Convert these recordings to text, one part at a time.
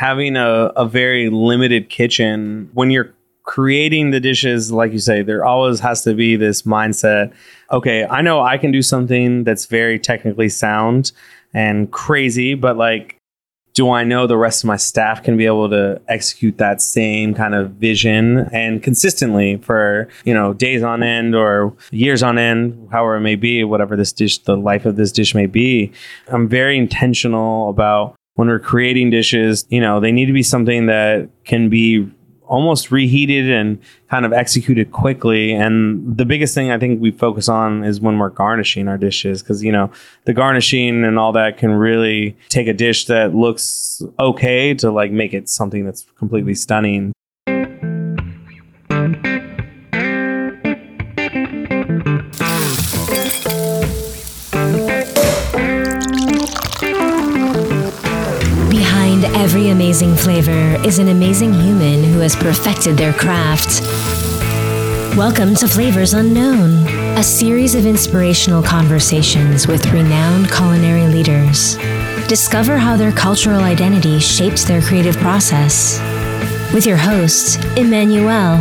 having a, a very limited kitchen when you're creating the dishes, like you say, there always has to be this mindset. Okay, I know I can do something that's very technically sound and crazy, but like, do I know the rest of my staff can be able to execute that same kind of vision and consistently for, you know, days on end or years on end, however it may be, whatever this dish, the life of this dish may be. I'm very intentional about when we're creating dishes, you know, they need to be something that can be almost reheated and kind of executed quickly. And the biggest thing I think we focus on is when we're garnishing our dishes because, you know, the garnishing and all that can really take a dish that looks okay to like make it something that's completely stunning. Every amazing flavor is an amazing human who has perfected their craft. Welcome to Flavors Unknown, a series of inspirational conversations with renowned culinary leaders. Discover how their cultural identity shapes their creative process. With your host, Emmanuel.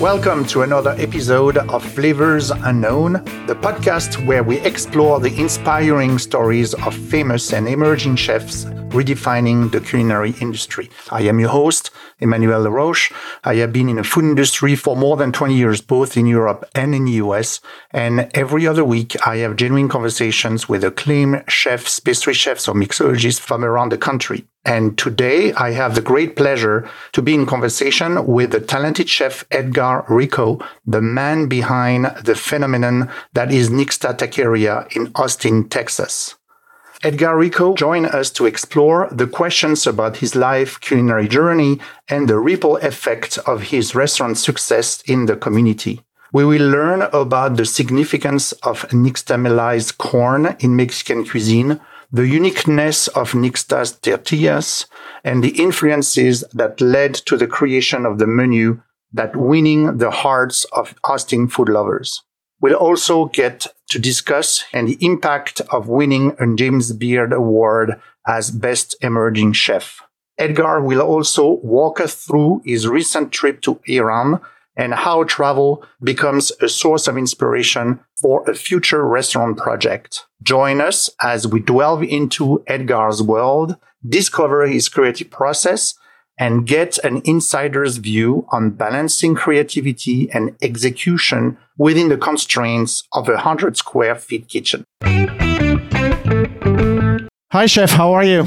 Welcome to another episode of Flavors Unknown, the podcast where we explore the inspiring stories of famous and emerging chefs redefining the culinary industry. I am your host, Emmanuel Laroche. I have been in the food industry for more than 20 years, both in Europe and in the US. And every other week, I have genuine conversations with acclaimed chefs, pastry chefs, or mixologists from around the country. And today, I have the great pleasure to be in conversation with the talented chef Edgar Rico, the man behind the phenomenon that is Nixta Taqueria in Austin, Texas. Edgar Rico joined us to explore the questions about his life culinary journey and the ripple effect of his restaurant success in the community. We will learn about the significance of nixtamalized corn in Mexican cuisine, the uniqueness of Nixta's tortillas, and the influences that led to the creation of the menu that winning the hearts of Austin food lovers. We'll also get to discuss and the impact of winning a James Beard Award as Best Emerging Chef. Edgar will also walk us through his recent trip to Iran and how travel becomes a source of inspiration for a future restaurant project. Join us as we delve into Edgar's world, discover his creative process, and get an insider's view on balancing creativity and execution within the constraints of a 100 square feet kitchen. Hi, Chef. How are you?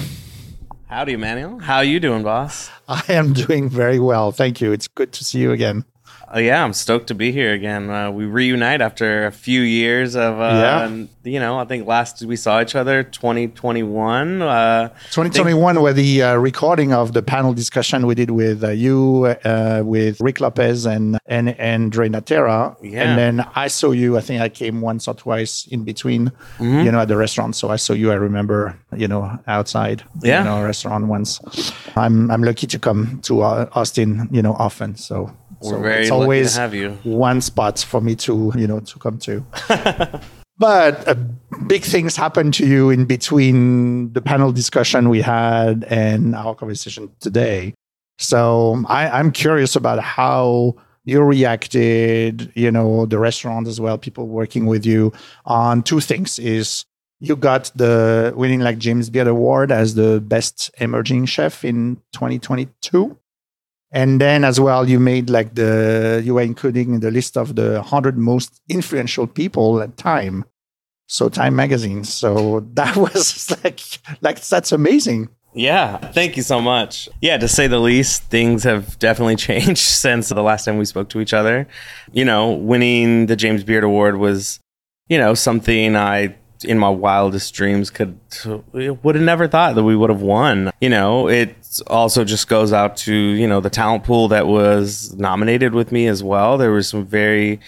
Howdy, Emmanuel. How are you doing, boss? I am doing very well. Thank you. It's good to see you again. Uh, yeah, I'm stoked to be here again. Uh, we reunite after a few years of, uh, yeah. you know, I think last we saw each other 2021. Uh, 2021 think- were the uh, recording of the panel discussion we did with uh, you, with Rick Lopez and and and Dre Natera. Yeah. And then I saw you. I think I came once or twice in between, mm-hmm. you know, at the restaurant. So I saw you. I remember, you know, outside, yeah, you know, restaurant once. I'm I'm lucky to come to Austin, you know, often. So we're so very it's always have you. one spot for me to you know to come to. but uh, big things happened to you in between the panel discussion we had and our conversation today. So I, I'm curious about how you reacted, you know, the restaurant as well, people working with you on two things is you got the winning like James Beard Award as the best emerging chef in 2022. And then as well, you made like the, you were including in the list of the 100 most influential people at Time. So Time magazine. So that was like, like, that's amazing. Yeah, thank you so much. Yeah, to say the least, things have definitely changed since the last time we spoke to each other. You know, winning the James Beard Award was, you know, something I in my wildest dreams could would have never thought that we would have won. You know, it also just goes out to you know the talent pool that was nominated with me as well. There were some very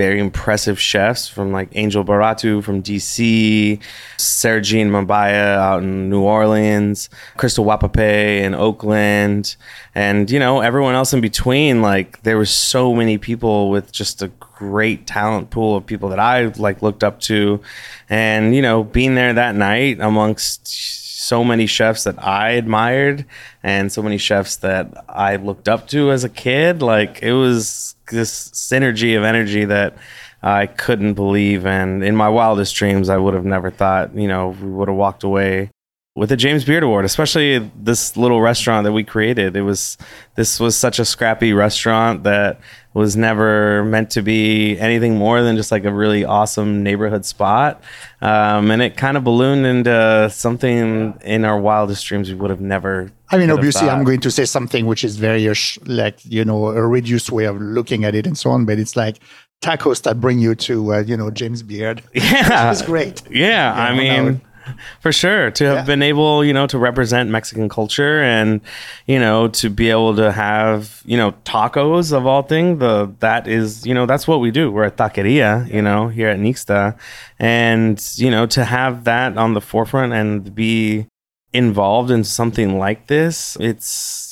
very impressive chefs from like Angel Barreto from DC, Serigne Mbaye out in New Orleans, Crystal Wahpepah in Oakland, and you know everyone else in between. Like there were so many people with just a great talent pool of people that I like looked up to, and you know being there that night amongst so many chefs that I admired and so many chefs that I looked up to as a kid. Like it was this synergy of energy that I couldn't believe. And in my wildest dreams, I would have never thought, you know, we would have walked away with a James Beard Award, especially this little restaurant that we created. It was this was such a scrappy restaurant that was never meant to be anything more than just like a really awesome neighborhood spot, um, and it kind of ballooned into something in our wildest dreams we would have never. I mean, obviously. I'm going to say something which is very uh, like you know a reduced way of looking at it and so on, but it's like tacos that bring you to uh, you know James Beard. Yeah, It's great. Yeah, I mean, for sure to have Yeah. been able, you know, to represent Mexican culture and you know to be able to have you know tacos of all things. The that is you know that's what we do. We're a taqueria, you know, here at Nixta, and you know to have that on the forefront and be involved in something like this, it's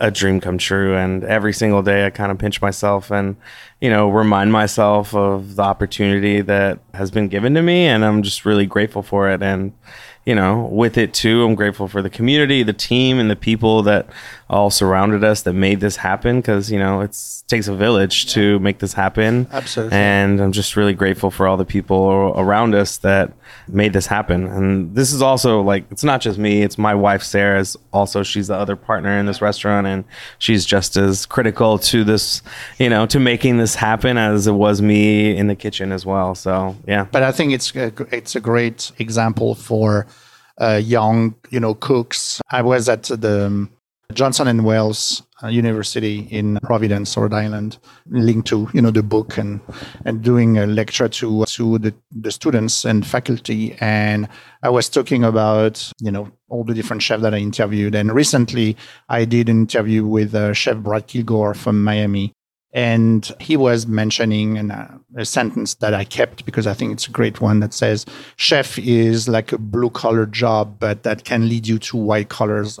a dream come true. And every single day i kind of pinch myself and you know remind myself of the opportunity that has been given to me. And i'm just really grateful for it. And you know with it too i'm grateful for the community the team and the people that all surrounded us that made this happen because you know it's takes a village to make this happen. Absolutely. and i'm just really grateful for all the people around us that made this happen. And this is also like it's not just me it's my wife sarah's also she's the other partner in this restaurant and she's just as critical to this you know to making this happen as it was me in the kitchen as well. So yeah. But I think it's a, it's a great example for uh, young, you know, cooks. I was at the um, Johnson and Wales uh, University in Providence, Rhode Island, linked to you know the book and and doing a lecture to to the, the students and faculty. And I was talking about you know all the different chefs that I interviewed. And recently, I did an interview with uh, Chef Brad Kilgore from Miami. And he was mentioning an, uh, a sentence that I kept because I think it's a great one that says, "Chef is like a blue collar job, but that can lead you to white collars,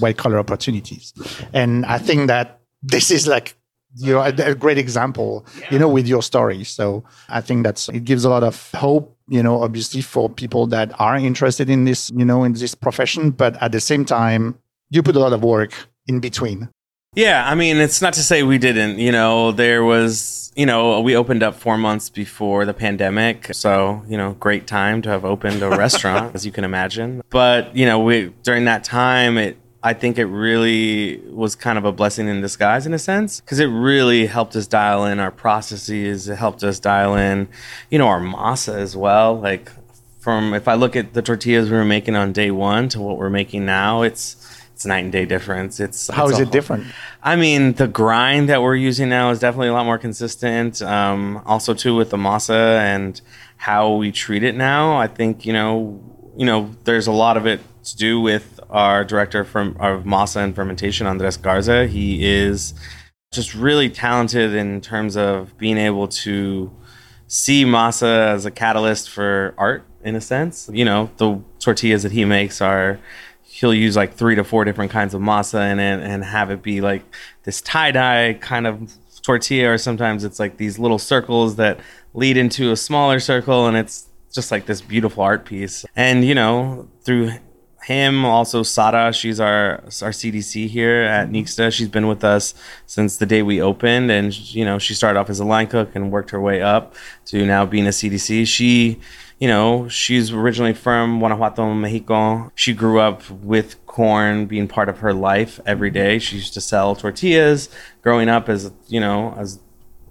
white collar opportunities." And I think that this is like you know a, a great example, you know, with your story. So I think that's it gives a lot of hope, you know, obviously for people that are interested in this, you know, in this profession, but at the same time, you put a lot of work in between. Yeah, I mean, it's not to say we didn't. You know, there was, you know, we opened up four months before the pandemic. So, you know, great time to have opened a restaurant, as you can imagine. But, you know, we during that time, it, I think it really was kind of a blessing in disguise in a sense because it really helped us dial in our processes. It helped us dial in, you know, our masa as well. Like, from if I look at the tortillas we were making on day one to what we're making now, it's, it's night and day difference. It's How it's is it whole- different? I mean, the grind that we're using now is definitely a lot more consistent. Um, also, too, with the masa and how we treat it now, I think you know, you know, there's a lot of it to do with our director from of masa and fermentation, Andres Garza. He is just really talented in terms of being able to see masa as a catalyst for art in a sense. You know, the tortillas that he makes are he'll use like three to four different kinds of masa in it and have it be like this tie-dye kind of tortilla or sometimes it's like these little circles that lead into a smaller circle and it's just like this beautiful art piece. And you know, through him, also Sada, she's our our CDC here at mm-hmm. Nixta. She's been with us since the day we opened, and you know, she started off as a line cook and worked her way up to now being a CDC. She, you know, she's originally from Guanajuato, Mexico. She grew up with corn being part of her life every day. She used to sell tortillas growing up as you know as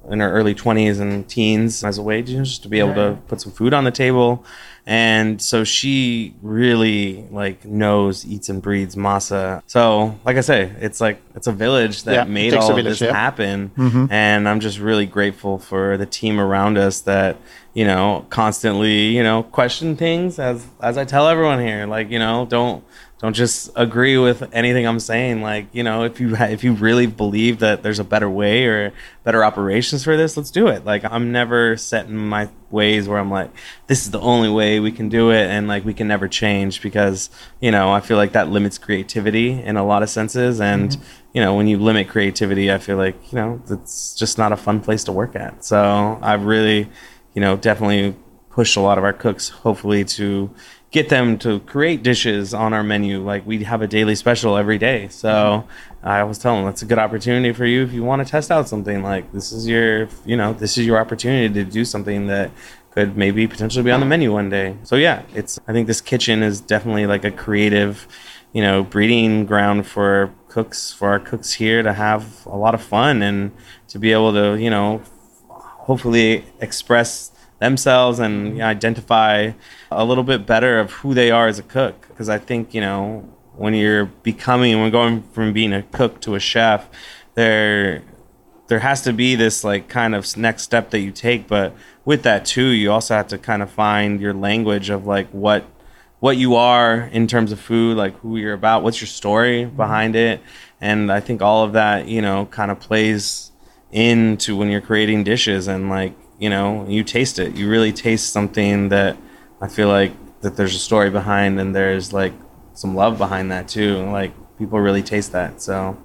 in her early 20s and teens as a way you know, just to be able to put some food on the table. And so she really like knows eats and breathes masa. So like i say it's like it's a village that Yeah, made all of village, this yeah. happen. Mhm. and i'm just really grateful for the team around us that you know constantly you know question things as as i tell everyone here. Like you know don't don't just agree with anything I'm saying. Like, you know, if you if you really believe that there's a better way or better operations for this, let's do it. Like, I'm never set in my ways where I'm like, this is the only way we can do it, and like we can never change because you know I feel like that limits creativity in a lot of senses, and mm-hmm. you know when you limit creativity, I feel like you know it's just not a fun place to work at. So I've really, you know, definitely pushed a lot of our cooks, hopefully to get them to create dishes on our menu. Like we have a daily special every day. So mm-hmm. I always tell them that's a good opportunity for you if you want to test out something. Like this is your, you know, this is your opportunity to do something that could maybe potentially be on the mm-hmm. menu one day. So yeah, it's I think this kitchen is definitely like a creative, you know, breeding ground for cooks for our cooks here to have a lot of fun and to be able to, you know, hopefully express themselves and know, identify a little bit better of who they are as a cook. Because I think, you know, when you're becoming when going from being a cook to a chef, there there has to be this like kind of next step that you take. But with that too you also have to kind of find your language of like what what you are in terms of food like who you're about what's your story mm-hmm. behind it. And i think all of that you know kind of plays into when you're creating dishes and like you know you taste it. You really taste something that i feel like that there's a story behind and there's like some love behind that too like people really taste that so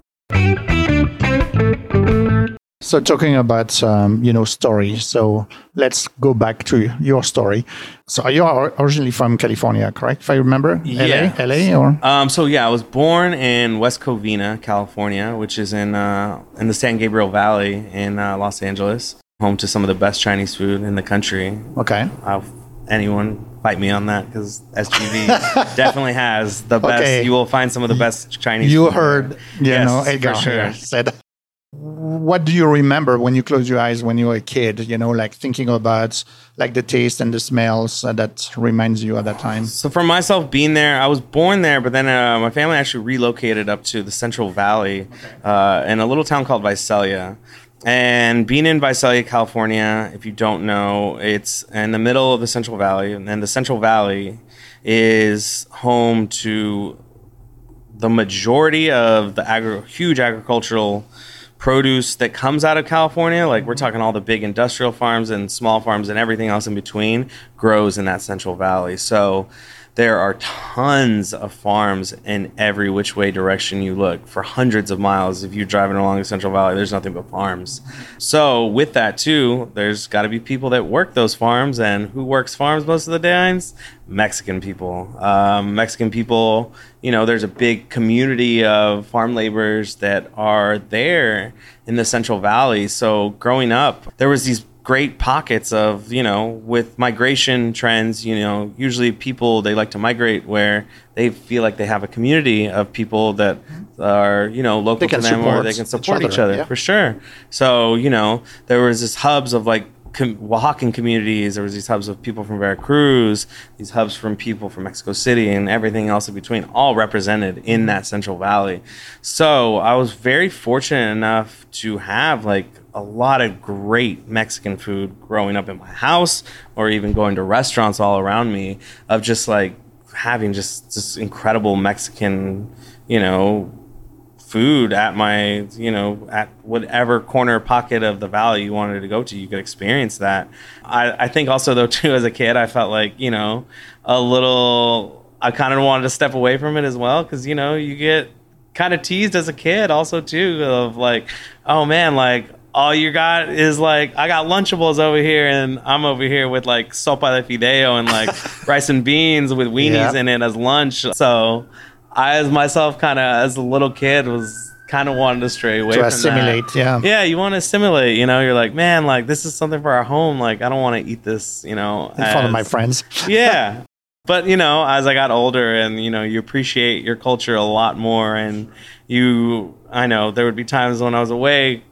So talking about um, you know story, so let's go back to your story. So are you are originally from California, correct? If I remember, Yeah. LA, LA, or Um, so yeah, I was born in West Covina, California, which is in uh, in the San Gabriel Valley in uh, Los Angeles, home to some of the best Chinese food in the country. okay, I'll, anyone fight me on that because SGV definitely has the best. Okay. You will find some of the best Chinese. you heard, you Yes, know, for Edgar sure. said. What do you remember when you close your eyes when you were a kid? You know, like thinking about like the taste and the smells uh, that reminds you at that time. So for myself being there, I was born there, but then uh, my family actually relocated up to the Central Valley uh, in a little town called Visalia. And being in Visalia, California, if you don't know, it's in the middle of the Central Valley, and the Central Valley is home to the majority of the agri- huge agricultural produce that comes out of California, like we're mm-hmm. talking all the big industrial farms and small farms and everything else in between, grows in that Central Valley. So there are tons of farms in every which way direction you look for hundreds of miles. If you're driving along the Central Valley, there's nothing but farms. So with that too, there's got to be people that work those farms, and who works farms most of the times? Mexican people. Um, Mexican people. You know, there's a big community of farm laborers that are there in the Central Valley. So growing up, there was these great pockets of you know with migration trends you know usually people they like to migrate where they feel like they have a community of people that are you know local to them or they can each support other, each other, yeah. for sure. So you know there was this hubs of like com- Oaxacan communities there was these hubs of people from Veracruz these hubs from people from Mexico City and everything else in between all represented in mm-hmm. that Central Valley. So I was very fortunate enough to have like a lot of great Mexican food growing up in my house or even going to restaurants all around me of just like having just just incredible Mexican, you know, food at my, you know, at whatever corner pocket of the valley you wanted to go to, you could experience that. I, I think also though too as a kid I felt like, you know, a little I kind of wanted to step away from it as well because you know, you get kind of teased as a kid also too of like, oh man, like all you got is like I got Lunchables over here, and I'm over here with like sopa de fideo and like rice and beans with weenies Yeah. in it as lunch. So I, as myself, kind of as a little kid, was kind of wanted to stray away To from assimilate, that. yeah. yeah. You want to assimilate. You know, you're like, man, like this is something for our home. Like I don't want to eat this. You know, In front of my friends. yeah. But you know, as I got older and you know, you appreciate your culture a lot more and you I know there would be times when I was away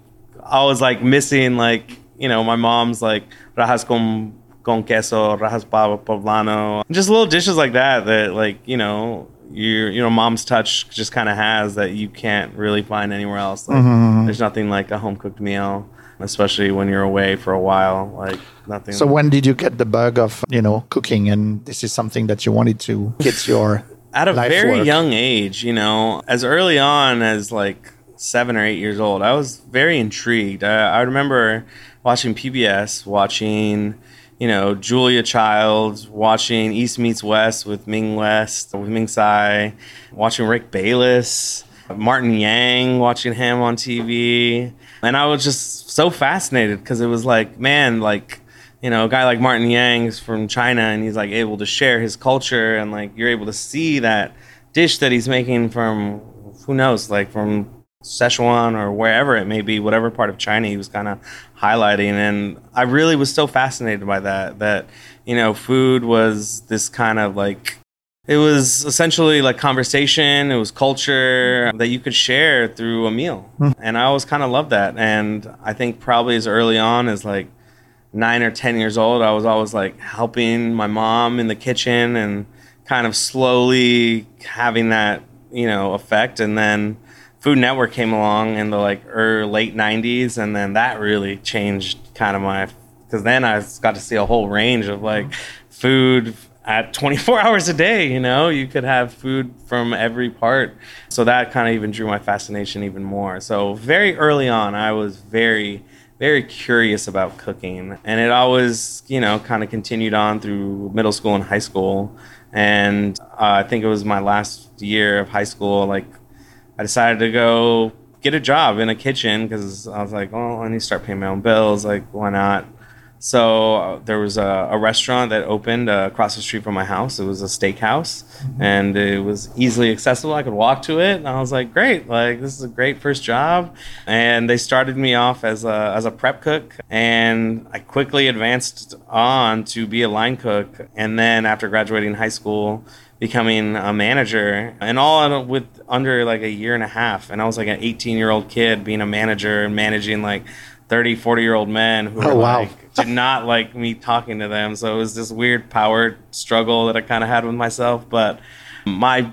I was like missing like, you know, my mom's like rajas con con queso, rajas poblano. Just little dishes like that that like, you know, your you know, mom's touch just kind of has that you can't really find anywhere else. Like mm-hmm, mm-hmm. there's nothing like a home cooked meal, especially when you're away for a while, like nothing So when did you get the bug of you know cooking, and this is something that you wanted to get your at a very work? young age, you know, as early on as like seven or eight years old, I was very intrigued. I, remember watching PBS, watching, you know, Julia Childs, watching East Meets West with Ming West, with Ming Tsai, watching Rick Bayless, Martin Yan, watching him on TV. And I was just so fascinated because it was like, man, like, you know, a guy like Martin Yan's from China and he's like able to share his culture and like you're able to see that dish that he's making from who knows, like from Szechuan or wherever it may be, whatever part of China he was kind of highlighting. And I really was so fascinated by that, that, you know, food was this kind of like, it was essentially like conversation, it was culture that you could share through a meal. Hmm. And I always kind of loved that. And I think probably as early on as like nine or 10 years old, I was always like helping my mom in the kitchen and kind of slowly having that, you know, effect. And then, Food Network came along in the like early, late '90s, and then that really changed kind of my because then I got to see a whole range of like food at 24 hours a day. You know, you could have food from every part, so that kind of even drew my fascination even more. So very early on, I was very very curious about cooking and it always you know kind of continued on through middle school and high school and uh, i think it was my last year of high school like I decided to go get a job in a kitchen because I was like, oh, I need to start paying my own bills. Like, why not? So uh, there was a, a restaurant that opened uh, across the street from my house. It was a steakhouse, and it was easily accessible. I could walk to it, and I was like, great! Like, this is a great first job. And they started me off as a as a prep cook, and I quickly advanced on to be a line cook. And then after graduating high school, becoming a manager and all with under like a year and a half. And i was like an 18 year old kid being a manager and managing like 30 40 year old men who Oh, were wow. like did not like me talking to them. So it was this weird power struggle that i kind of had with myself. But my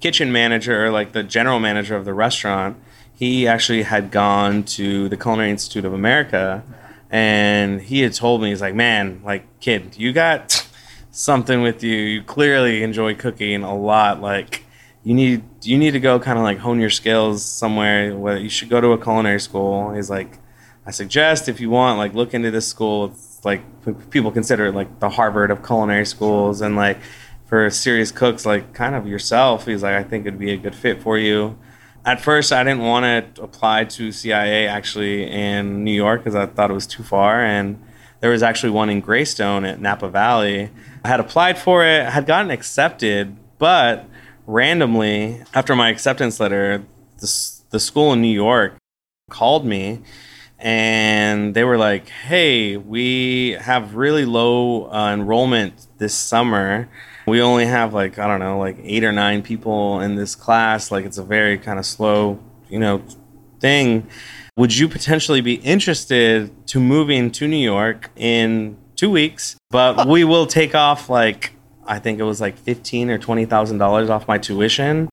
kitchen manager like the general manager of the restaurant he actually had gone to the culinary institute of america and he had told me he's like man like kid you got something with you. You clearly enjoy cooking a lot. Like you need you need to go kind of like hone your skills somewhere. Where you should go to a culinary school. He's like, I suggest if you want, like look into this school. It's like people consider it like the Harvard of culinary schools, and like for serious cooks like kind of yourself. He's like, I think it'd be a good fit for you. At first, I didn't want to apply to CIA actually in New York because I thought it was too far and there was actually one in Greystone at Napa Valley. I had applied for it, had gotten accepted, but randomly, after my acceptance letter, the, the school in New York called me and they were like, hey, we have really low uh, enrollment this summer. We only have like, I don't know, like eight or nine people in this class. Like, it's a very kind of slow, you know, thing. Would you potentially be interested to moving to New York in two weeks? But we will take off like I think it was like fifteen or twenty thousand dollars off my tuition.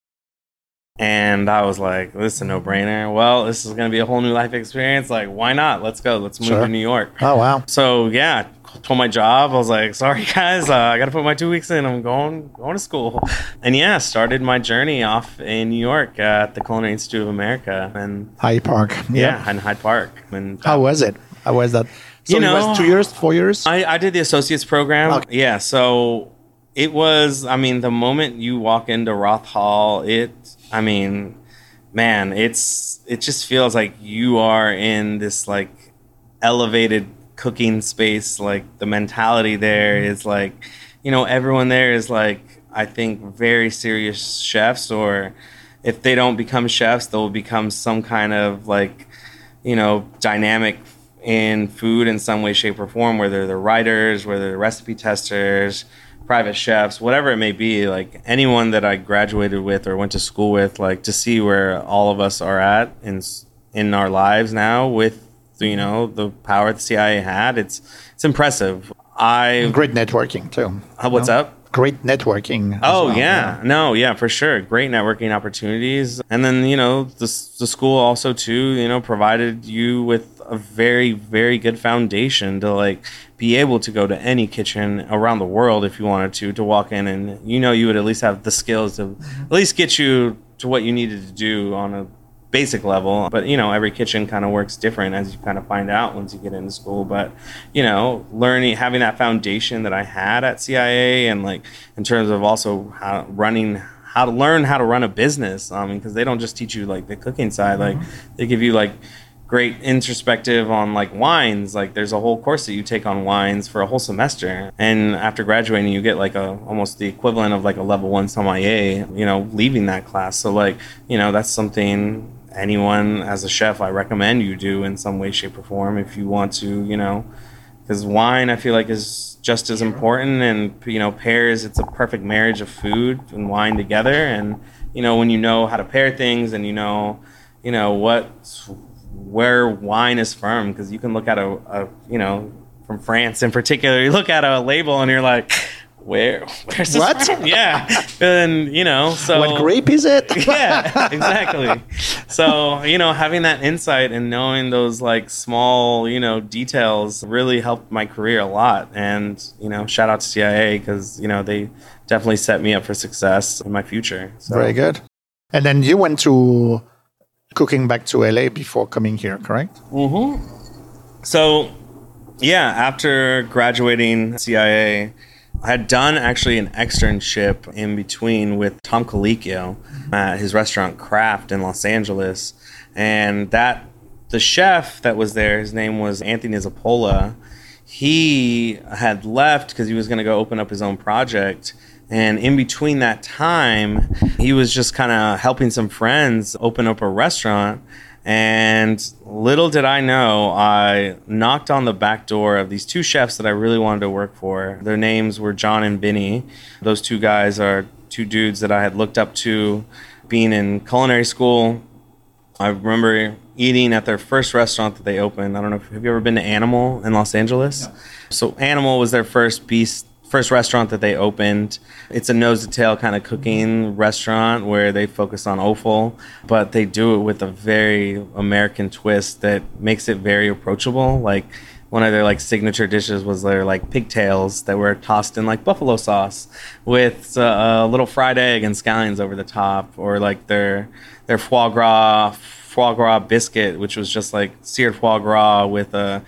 And I was like, this is a no brainer. Well, this is gonna be a whole new life experience. Like, why not? Let's go. Let's move Sure. to New York. Oh wow. So yeah, told my job. I was like, sorry guys, uh, I got to put my two weeks in. I'm going going to school, and yeah, started my journey off in New York at the Culinary Institute of America, and Hyde Park. yeah, in Hyde Park. And How was it? How was that? So You it was know, two years, four years. I, I did the associates program. Okay. Yeah, so it was. I mean, the moment you walk into Roth Hall, it. I mean, man, it's it just feels like you are in this like elevated cooking space. Like the mentality there mm-hmm. is like, you know, everyone there is like I think very serious chefs, or if they don't become chefs, they'll become some kind of like, you know, dynamic in food in some way, shape, or form, whether they're writers, whether they're recipe testers, private chefs, whatever it may be. Like anyone that I graduated with or went to school with, like to see where all of us are at in in our lives now with you know the power the CIA had, it's it's impressive. I Great networking too. uh, what's up? Great networking. Oh well, yeah. no, yeah, for sure. Great networking opportunities, and then you know the the school also too, you know, provided you with a very very good foundation to like be able to go to any kitchen around the world if you wanted to to walk in and you know you would at least have the skills to at least get you to what you needed to do on a basic level. But you know every kitchen kind of works different as you kind of find out once you get into school. But you know learning having that foundation that i had at cia and like in terms of also how running how to learn how to run a business um because they don't just teach you like the cooking side. Like they give you like great introspective on like wines. Like there's a whole course that you take on wines for a whole semester, and after graduating, you get like a almost the equivalent of like a level one sommelier. You know, leaving that class. So like you know that's something anyone as a chef I recommend you do in some way, shape, or form if you want to. You know, because wine I feel like is just as important, and you know pairs. It's a perfect marriage of food and wine together, and you know when you know how to pair things and you know you know what where wine is from because you can look at a, a, you know from France in particular you look at a label and you're like where where's this What? from? yeah and you know so what grape is it? yeah exactly so you know having that insight and knowing those like small you know details really helped my career a lot and you know shout out to cia because you know they definitely set me up for success in my future so. Very good. And then you went to cooking back to LA before coming here, correct? Mm-hmm. So, yeah, after graduating CIA, I had done actually an externship in between with Tom Colicchio at his restaurant Craft in Los Angeles. And that, the chef that was there, his name was Anthony Zappola, he had left because he was going to go open up his own project. And in between that time, he was just kind of helping some friends open up a restaurant. And little did I know, I knocked on the back door of these two chefs that I really wanted to work for. Their names were Jon and Vinny. Those two guys are two dudes that I had looked up to being in culinary school. I remember eating at their first restaurant that they opened. I don't know if have you ever been to Animal in Los Angeles? So Animal was their first beast first restaurant that they opened. It's a nose to tail kind of cooking restaurant where they focus on offal, but they do it with a very American twist that makes it very approachable. Like one of their like signature dishes was their like pigtails that were tossed in like buffalo sauce with uh, a little fried egg and scallions over the top, or like their their foie gras foie gras biscuit, which was just like seared foie gras with a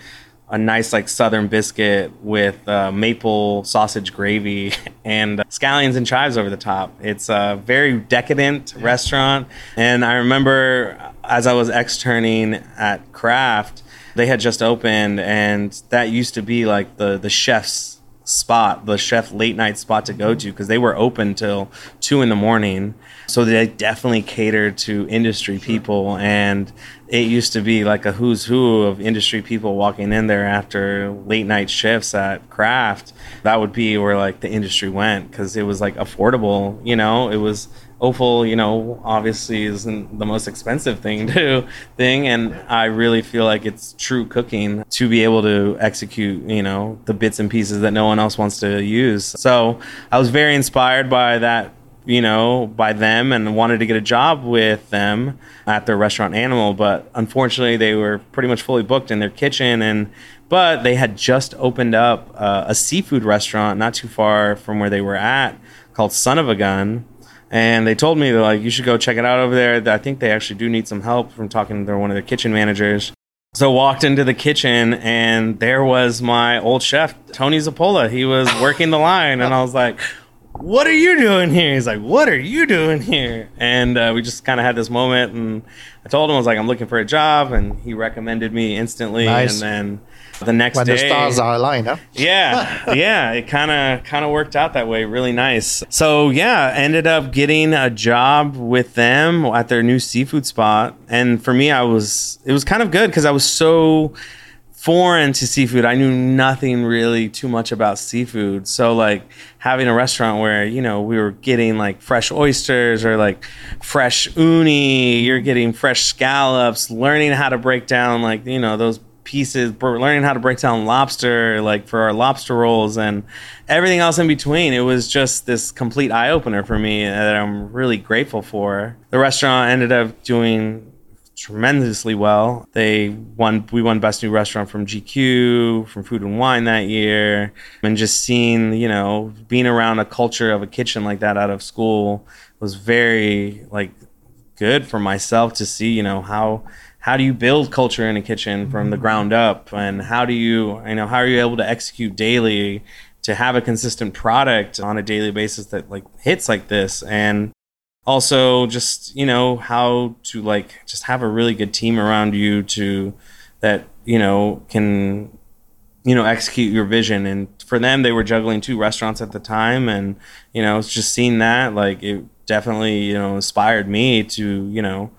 a nice like southern biscuit with uh, maple sausage gravy and uh, scallions and chives over the top. It's a very decadent restaurant, and I remember as I was externing at Craft, they had just opened, and that used to be like the the chef's spot, the chef late night spot to go to because they were open till two in the morning. So they definitely catered to industry people, and it used to be like a who's who of industry people walking in there after late night shifts at Craft. That would be where like the industry went because it was like affordable. You know, it was offal. You know, obviously isn't the most expensive thing to thing, and I really feel like it's true cooking to be able to execute. You know, the bits and pieces that no one else wants to use. So I was very inspired by that you know, by them and wanted to get a job with them at their restaurant Animal, but unfortunately they were pretty much fully booked in their kitchen and but they had just opened up uh, a seafood restaurant not too far from where they were at called Son of a Gun. And they told me they're like, you should go check it out over there. I think they actually do need some help from talking to their, one of their kitchen managers. So walked into the kitchen and there was my old chef, Tony Zappola. He was working the line and I was like, what are you doing here? He's like, what are you doing here? And uh, we just kind of had this moment, and I told him I was like, I'm looking for a job, and he recommended me instantly. Nice. And then the next When day, the stars are aligned, huh? yeah, yeah, it kind of kind of worked out that way. Really nice. So yeah, ended up getting a job with them at their new seafood spot, and for me, I was it was kind of good because I was so foreign to seafood. I knew nothing really too much about seafood. So like having a restaurant where, you know, we were getting like fresh oysters or like fresh uni, you're getting fresh scallops, learning how to break down like, you know, those pieces, learning how to break down lobster like for our lobster rolls and everything else in between. It was just this complete eye opener for me that I'm really grateful for. The restaurant ended up doing tremendously well. They won we won best new restaurant from GQ, from Food and Wine that year, and just seeing, you know, being around a culture of a kitchen like that out of school was very like good for myself to see, you know, how how do you build culture in a kitchen from the mm-hmm. ground up? And how do you, you know, how are you able to execute daily to have a consistent product on a daily basis that like hits like this? And also just you know how to like just have a really good team around you to that you know can you know execute your vision. And for them they were juggling two restaurants at the time. And you know just seeing that like it definitely you know inspired me to you know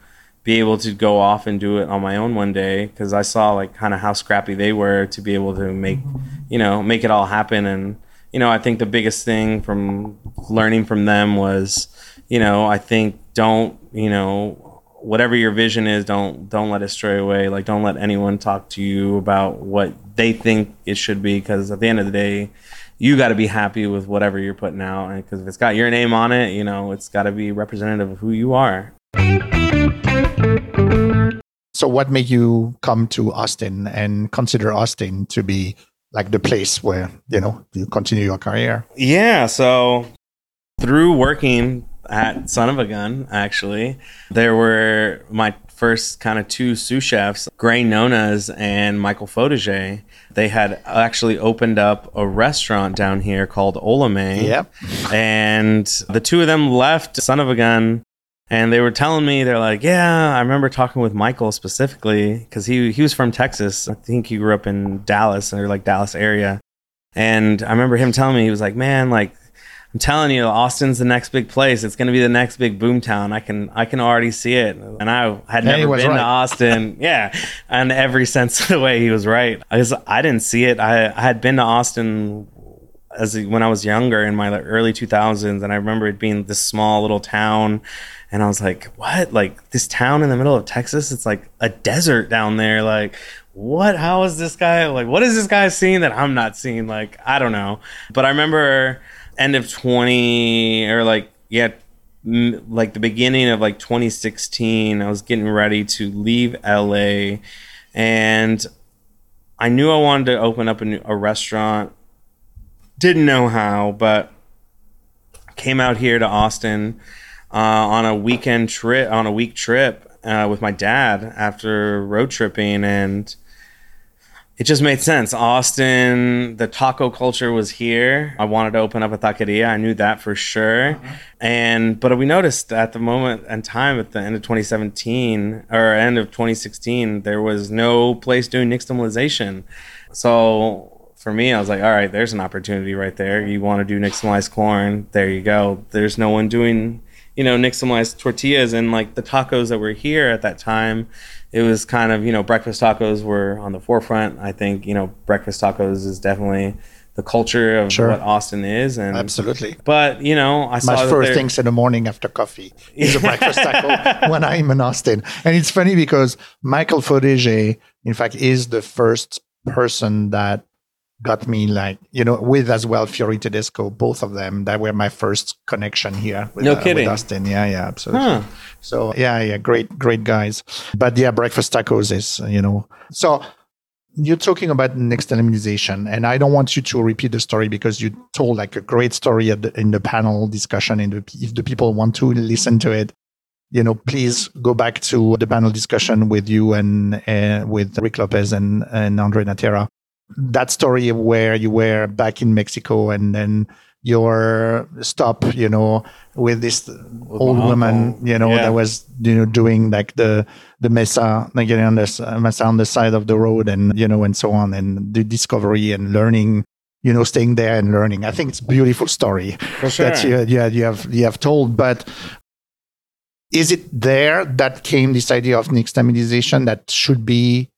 be able to go off and do it on my own one day. Because I saw like kind of how scrappy they were to be able to make you know make it all happen. And you know I think the biggest thing from learning from them was you know I think don't you know whatever your vision is don't don't let it stray away. Like don't let anyone talk to you about what they think it should be because at the end of the day you got to be happy with whatever you're putting out. And because if it's got your name on it you know it's got to be representative of who you are. So what made you come to austin and consider austin to be like the place where you know you continue your career yeah so through working at Son of a Gun, actually. There were my first kind of two sous chefs, Grae Nonas and Michael Fojtasek. They had actually opened up a restaurant down here called Olamaie. Yep. And the two of them left Son of a Gun and they were telling me they're like yeah i remember talking with michael specifically because he, he was from texas i think he grew up in dallas or like dallas area and i remember him telling me he was like man like I'm telling you, Austin's the next big place. It's going to be the next big boomtown. I can I can already see it. And I had never been right. to Austin. yeah, and every sense of the way he was right. I just I didn't see it. I, I had been to Austin as when I was younger in my early 2000s, and I remember it being this small little town. And I was like, what? Like this town in the middle of Texas? It's like a desert down there. Like, what? How is this guy? Like, what is this guy seeing that I'm not seeing? Like, I don't know. But I remember end of 20 or like, yeah, m- like the beginning of like 2016, I was getting ready to leave LA and I knew I wanted to open up a, new, a restaurant. Didn't know how, but came out here to Austin uh, on a weekend trip, on a week trip uh, with my dad after road tripping, and it just made sense. Austin, the taco culture was here. I wanted to open up a taqueria. I knew that for sure. And but we noticed at the moment and time at the end of 2017 or end of 2016, there was no place doing nixtamalization. So for me, I was like, all right, there's an opportunity right there. You want to do nixtamalized corn? There you go. There's no one doing, you know, nixtamalized tortillas and like the tacos that were here at that time. It was kind of, you know, breakfast tacos were on the forefront. I think, you know, breakfast tacos is definitely the culture of Sure. what Austin is. And absolutely but you know, I saw my first things in the morning after coffee is a breakfast taco when I'm in Austin. And it's funny because Michael Fojtasek, in fact, is the first person that got me like, you know, with as well Fiore Tedesco, both of them, that were my first connection here with, No uh, with kidding. Austin. Yeah, yeah, absolutely. Huh. So yeah, yeah, great, great guys. But yeah, breakfast tacos is, you know, so you're talking about nixtamalization, and I don't want you to repeat the story because you told like a great story at the, in the panel discussion. And the, if the people want to listen to it, you know, please go back to the panel discussion with you and uh, with Rick Lopez and, and Andre Natera. That story of where you were back in Mexico and then your stop, you know, with this old woman, you know, Yeah. that was, you know, doing like the, the mesa, like getting on this uh, mesa on the side of the road and, you know, and so on and the discovery and learning, you know, staying there and learning. I think it's a beautiful story sure. that you, you, you have, you have told, but is it there that came this idea of nixtamalization that should be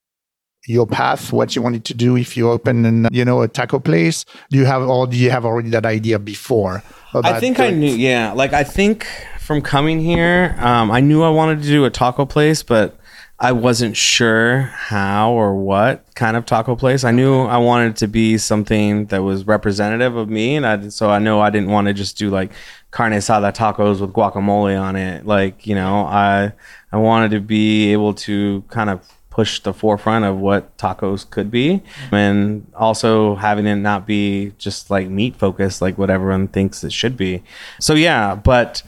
your path, what you wanted to do if you open an, you know, a taco place? Do you have, or do you have already that idea before? I think I knew. Yeah, like I think from coming here, um, I knew I wanted to do a taco place, but I wasn't sure how or what kind of taco place. I knew I wanted it to be something that was representative of me, and I so I know I didn't want to just do like carne asada tacos with guacamole on it. Like you know, I I wanted to be able to kind of push the forefront of what tacos could be. And also having it not be just like meat focused like what everyone thinks it should be. So yeah but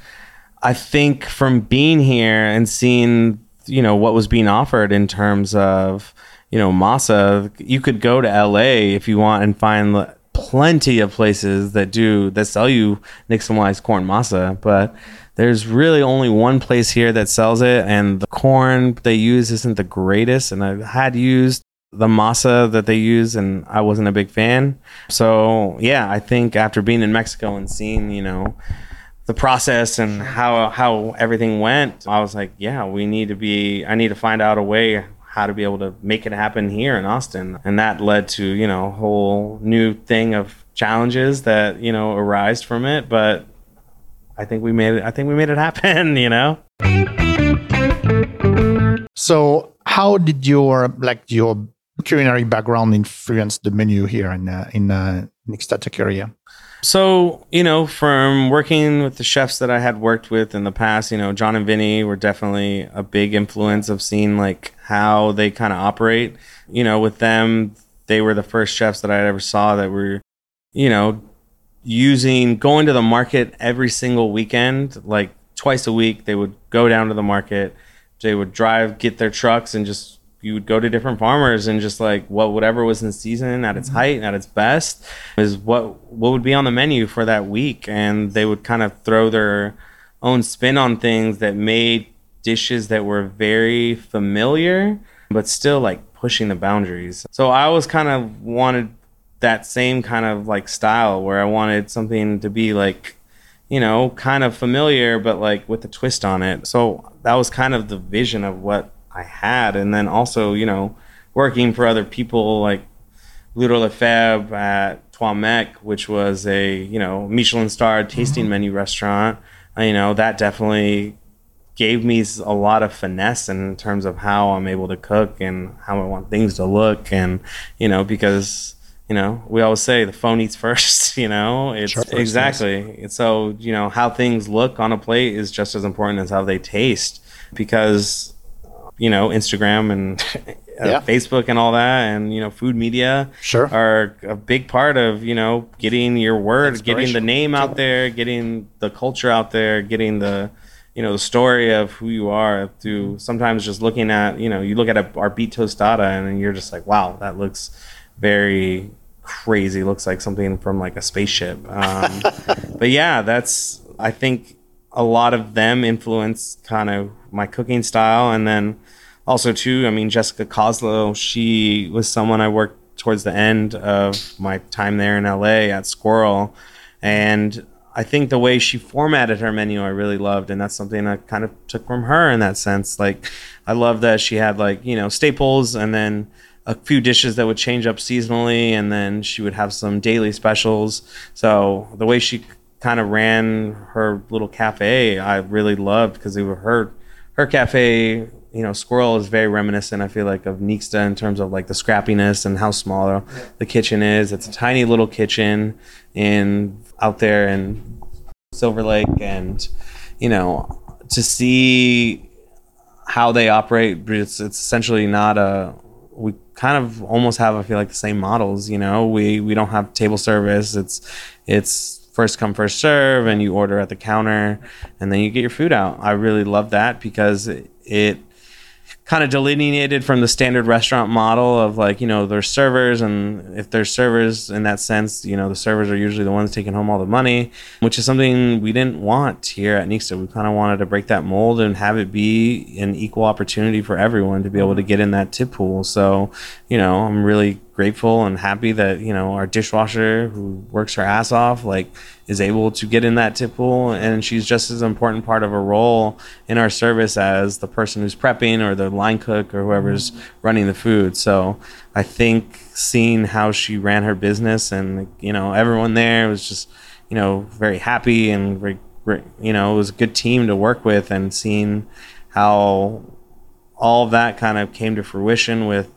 i think from being here and seeing you know what was being offered in terms of you know masa you could go to la if you want and find plenty of places that do that sell you nixtamalized corn masa, but there's really only one place here that sells it, and the corn they use isn't the greatest. And I had used the masa that they use, and I wasn't a big fan. So yeah, I think after being in Mexico and seeing, you know, the process and how how everything went, I was like, yeah, we need to be. I need to find out a way how to be able to make it happen here in Austin, and that led to you know a whole new thing of challenges that you know arise from it. But I think we made it. I think we made it happen. You know. So, how did your like your culinary background influence the menu here in uh, in uh, Nixta Taqueria? So, you know, from working with the chefs that I had worked with in the past, you know, Jon and Vinny were definitely a big influence of seeing like how they kind of operate. You know, with them, they were the first chefs that I ever saw that were, you know, using going to the market every single weekend, like twice a week. They would go down to the market, they would drive, get their trucks, and just you would go to different farmers and just like what whatever was in season at its mm-hmm. height and at its best is what what would be on the menu for that week and they would kind of throw their own spin on things that made dishes that were very familiar but still like pushing the boundaries so i always kind of wanted that same kind of like style where i wanted something to be like you know kind of familiar but like with a twist on it so that was kind of the vision of what I had, and then also you know working for other people like Ludo Lefebvre at Trois which was a you know Michelin starred tasting mm-hmm. menu restaurant. Uh, you know that definitely gave me a lot of finesse in terms of how I'm able to cook and how I want things to look, and you know because you know we always say the phone eats first. You know it's exactly. So you know how things look on a plate is just as important as how they taste because you know Instagram and uh, yeah. Facebook and all that, and you know food media sure. are a big part of you know getting your word, getting the name out there, getting the culture out there, getting the you know the story of who you are through sometimes just looking at you know you look at a, our beet tostada and you're just like wow that looks very crazy looks like something from like a spaceship. Um, but yeah that's i think a lot of them influence kind of my cooking style. And then also too i mean jessica Koslow, she was someone i worked towards the end of my time there in la at Sqirl. And i think the way she formatted her menu i really loved. And that's something i kind of took from her in that sense. Like i love that she had like you know staples and then a few dishes that would change up seasonally and then she would have some daily specials so the way she kind of ran her little cafe i really loved because it was her her cafe you know, Sqirl is very reminiscent. I feel like of Nixta in terms of like the scrappiness and how small the kitchen is. It's a tiny little kitchen in out there in Silver Lake, and you know, to see how they operate, it's, it's essentially not a. We kind of almost have, I feel like, the same models. You know, we we don't have table service. It's it's first come first serve, and you order at the counter, and then you get your food out. I really love that because it, it kind of delineated from the standard restaurant model of like you know there's servers and if there's servers in that sense you know the servers are usually the ones taking home all the money which is something we didn't want here at Nixta. we kind of wanted to break that mold and have it be an equal opportunity for everyone to be able to get in that tip pool so you know i'm really grateful and happy that you know our dishwasher who works her ass off like is able to get in that tip pool and she's just as important part of a role in our service as the person who's prepping or the line cook or whoever's running the food. So i think seeing how she ran her business and you know everyone there was just you know very happy and very you know it was a good team to work with and seeing how all that kind of came to fruition with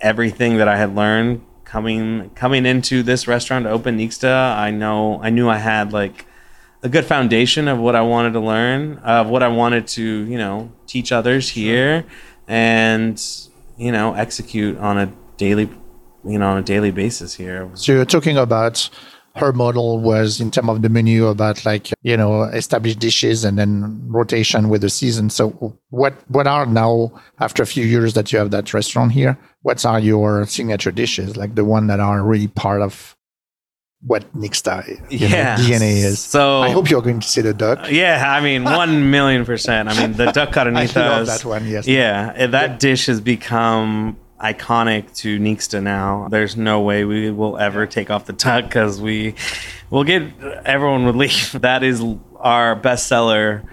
everything that I had learned coming coming into this restaurant to open Nixta, I know I knew I had like a good foundation of what I wanted to learn, of what I wanted to, you know, teach others here and you know, execute on a daily you know, on a daily basis here. So you're talking about her model was in terms of the menu about like you know established dishes and then rotation with the season. So what what are now after a few years that you have that restaurant here? What are your signature dishes like the one that are really part of what Nixta yeah. know, DNA is? So I hope you're going to see the duck. Yeah, I mean one million percent. I mean the duck carnitas. I love that one. Yes. Yeah, that yeah. dish has become iconic to Nixta now. There's no way we will ever take off the tuck because we will get everyone would leave. That is our best seller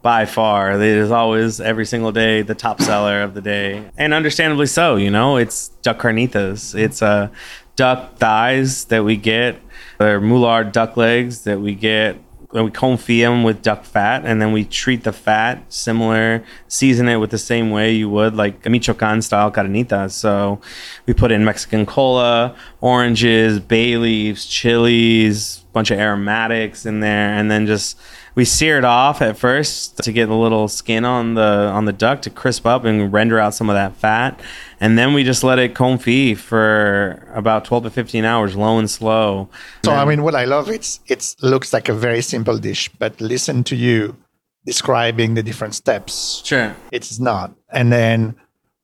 by far. It is always every single day the top seller of the day, and understandably so. You know, it's duck carnitas. It's a uh, duck thighs that we get. They're moulard duck legs that we get we confit them with duck fat, and then we treat the fat similar, season it with the same way you would like a Michoacan style carnitas. So we put in Mexican cola, oranges, bay leaves, chilies, bunch of aromatics in there, and then just we sear it off at first to get a little skin on the on the duck to crisp up and render out some of that fat and then we just let it confit for about 12 to 15 hours low and slow. So i mean what i love it's it looks like a very simple dish but listen to you describing the different steps. Sure. It's not. And then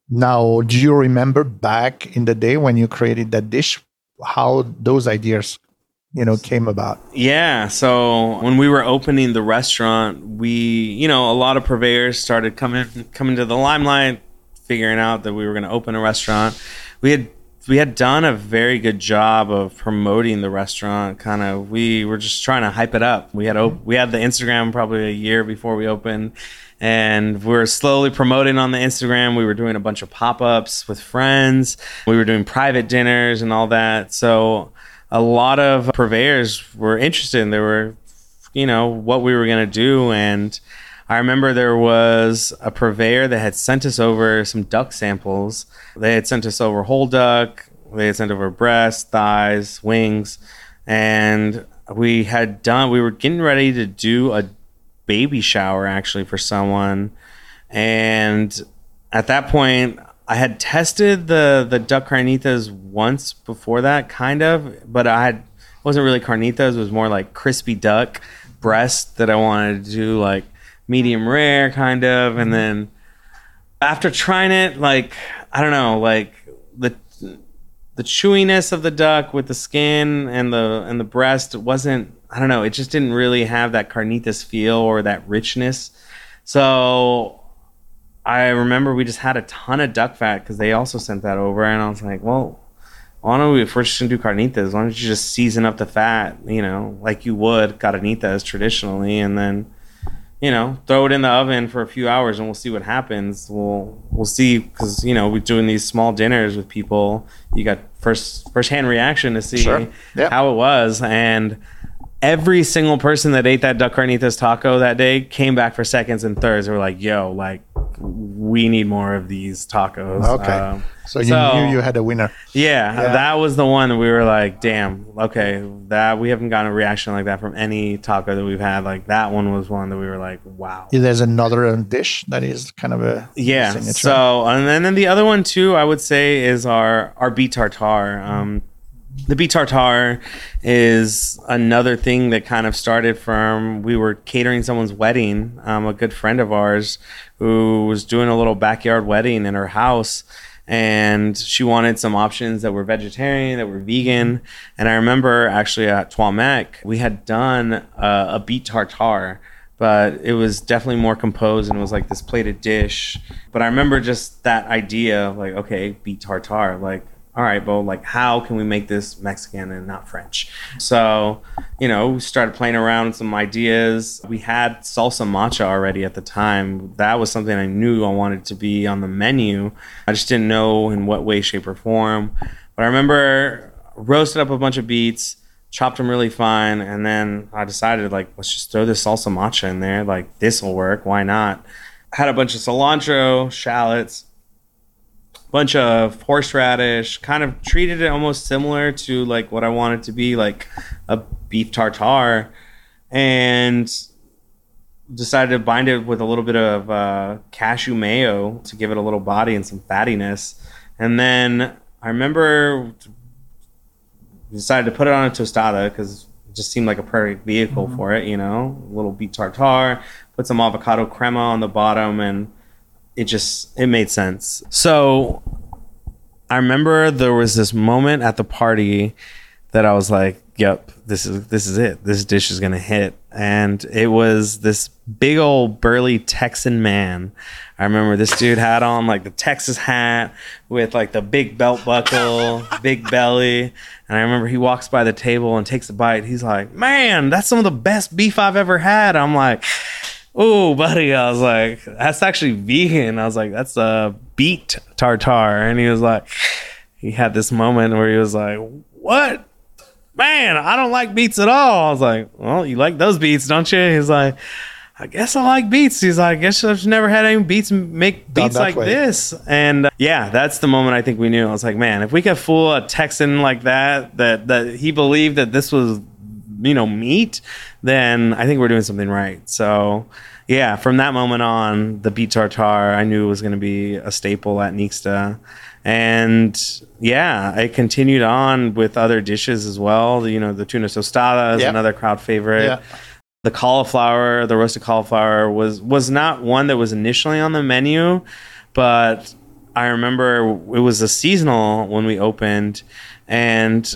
now do you remember back in the day when you created that dish how those ideas you know came about? Yeah so when we were opening the restaurant we you know a lot of purveyors started coming coming to the limelight figuring out that we were going to open a restaurant. We had we had done a very good job of promoting the restaurant kind of we were just trying to hype it up. We had op- we had the instagram probably a year before we opened and we were slowly promoting on the instagram. We were doing a bunch of pop-ups with friends. We were doing private dinners and all that. So a lot of purveyors were interested. And they were, you know, what we were going to do. And I remember there was a purveyor that had sent us over some duck samples. They had sent us over whole duck. They had sent over breast, thighs, wings, and we had done. We were getting ready to do a baby shower actually for someone, and at that point, I had tested the the duck carnitas once before that, kind of, but I had wasn't really carnitas. It was more like crispy duck breast that I wanted to do like medium mm-hmm. rare, kind of, and mm-hmm. then after trying it, like I don't know, like the the chewiness of the duck with the skin and the and the breast wasn't I don't know, it just didn't really have that carnitas feel or that richness. So I remember we just had a ton of duck fat because they also sent that over, and I was like, well, why don't we, if we're just gonna do carnitas, why don't you just season up the fat, you know, like you would carnitas traditionally, and then, you know, throw it in the oven for a few hours, and we'll see what happens. We'll we'll see because you know we're doing these small dinners with people. You got first first hand reaction to see sure. yep. how it was, and every single person that ate that duck carnitas taco that day came back for seconds and thirds. They were like, "Yo, like we need more of these tacos." Okay, um, so you so, knew you had a winner. Yeah, yeah, that was the one we were like, "Damn, okay, that we haven't gotten a reaction like that from any taco that we've had." Like that one was one that we were like, "Wow." Yeah, there's another dish that is kind of a yeah. Signature. So and then, and then the other one too, I would say is our our beet tartare. Um, the beet tartare is another thing that kind of started from we were catering someone's wedding. Um, a good friend of ours who was doing a little backyard wedding in her house, and she wanted some options that were vegetarian, that were vegan. And I remember actually at Mecs, we had done uh, a beet tartare but it was definitely more composed and it was like this plated dish. But I remember just that idea, of like, okay, beet tartare, like all right, well, like, how can we make this Mexican and not French? So, you know, we started playing around with some ideas. We had salsa macha already at the time. That was something I knew I wanted to be on the menu. I just didn't know in what way, shape, or form. But I remember roasted up a bunch of beets, chopped them really fine, and then I decided, like, let's just throw this salsa macha in there. Like, this will work. Why not? Had a bunch of cilantro, shallots, bunch of horseradish, kind of treated it almost similar to like what I wanted to be like a beef tartare, and decided to bind it with a little bit of uh, cashew mayo to give it a little body and some fattiness. And then I remember decided to put it on a tostada because it just seemed like a perfect vehicle for it. You know, a little beet tartare, put some avocado crema on the bottom, and it just it made sense. So I remember there was this moment at the party that I was like, "Yep, this is this is it. This dish is gonna hit." And it was this big old burly Texan man. I remember this dude had on like the Texas hat with like the big belt buckle, big belly. And I remember he walks by the table and takes a bite. He's like, "Man, that's some of the best beef I've ever had." I'm like. Oh, buddy, I was like, that's actually vegan. I was like, that's a beet tartar. And he was like, he had this moment where he was like, what? Man, I don't like beets at all. I was like, well, you like those beets, don't you? He's like, I guess I like beets. He's like, I guess I've never had any beets make beets like way. this. And uh, yeah, that's the moment I think we knew. I was like, man, if we could fool a Texan like that, that that he believed that this was, you know, meat, then I think we're doing something right. So yeah, from that moment on, the beet tartar I knew was going to be a staple at Nixta. And yeah, it continued on with other dishes as well. You know, the tuna tostada is Yeah. another crowd favorite Yeah. the cauliflower, the roasted cauliflower was was not one that was initially on the menu, but I remember it was a seasonal when we opened, and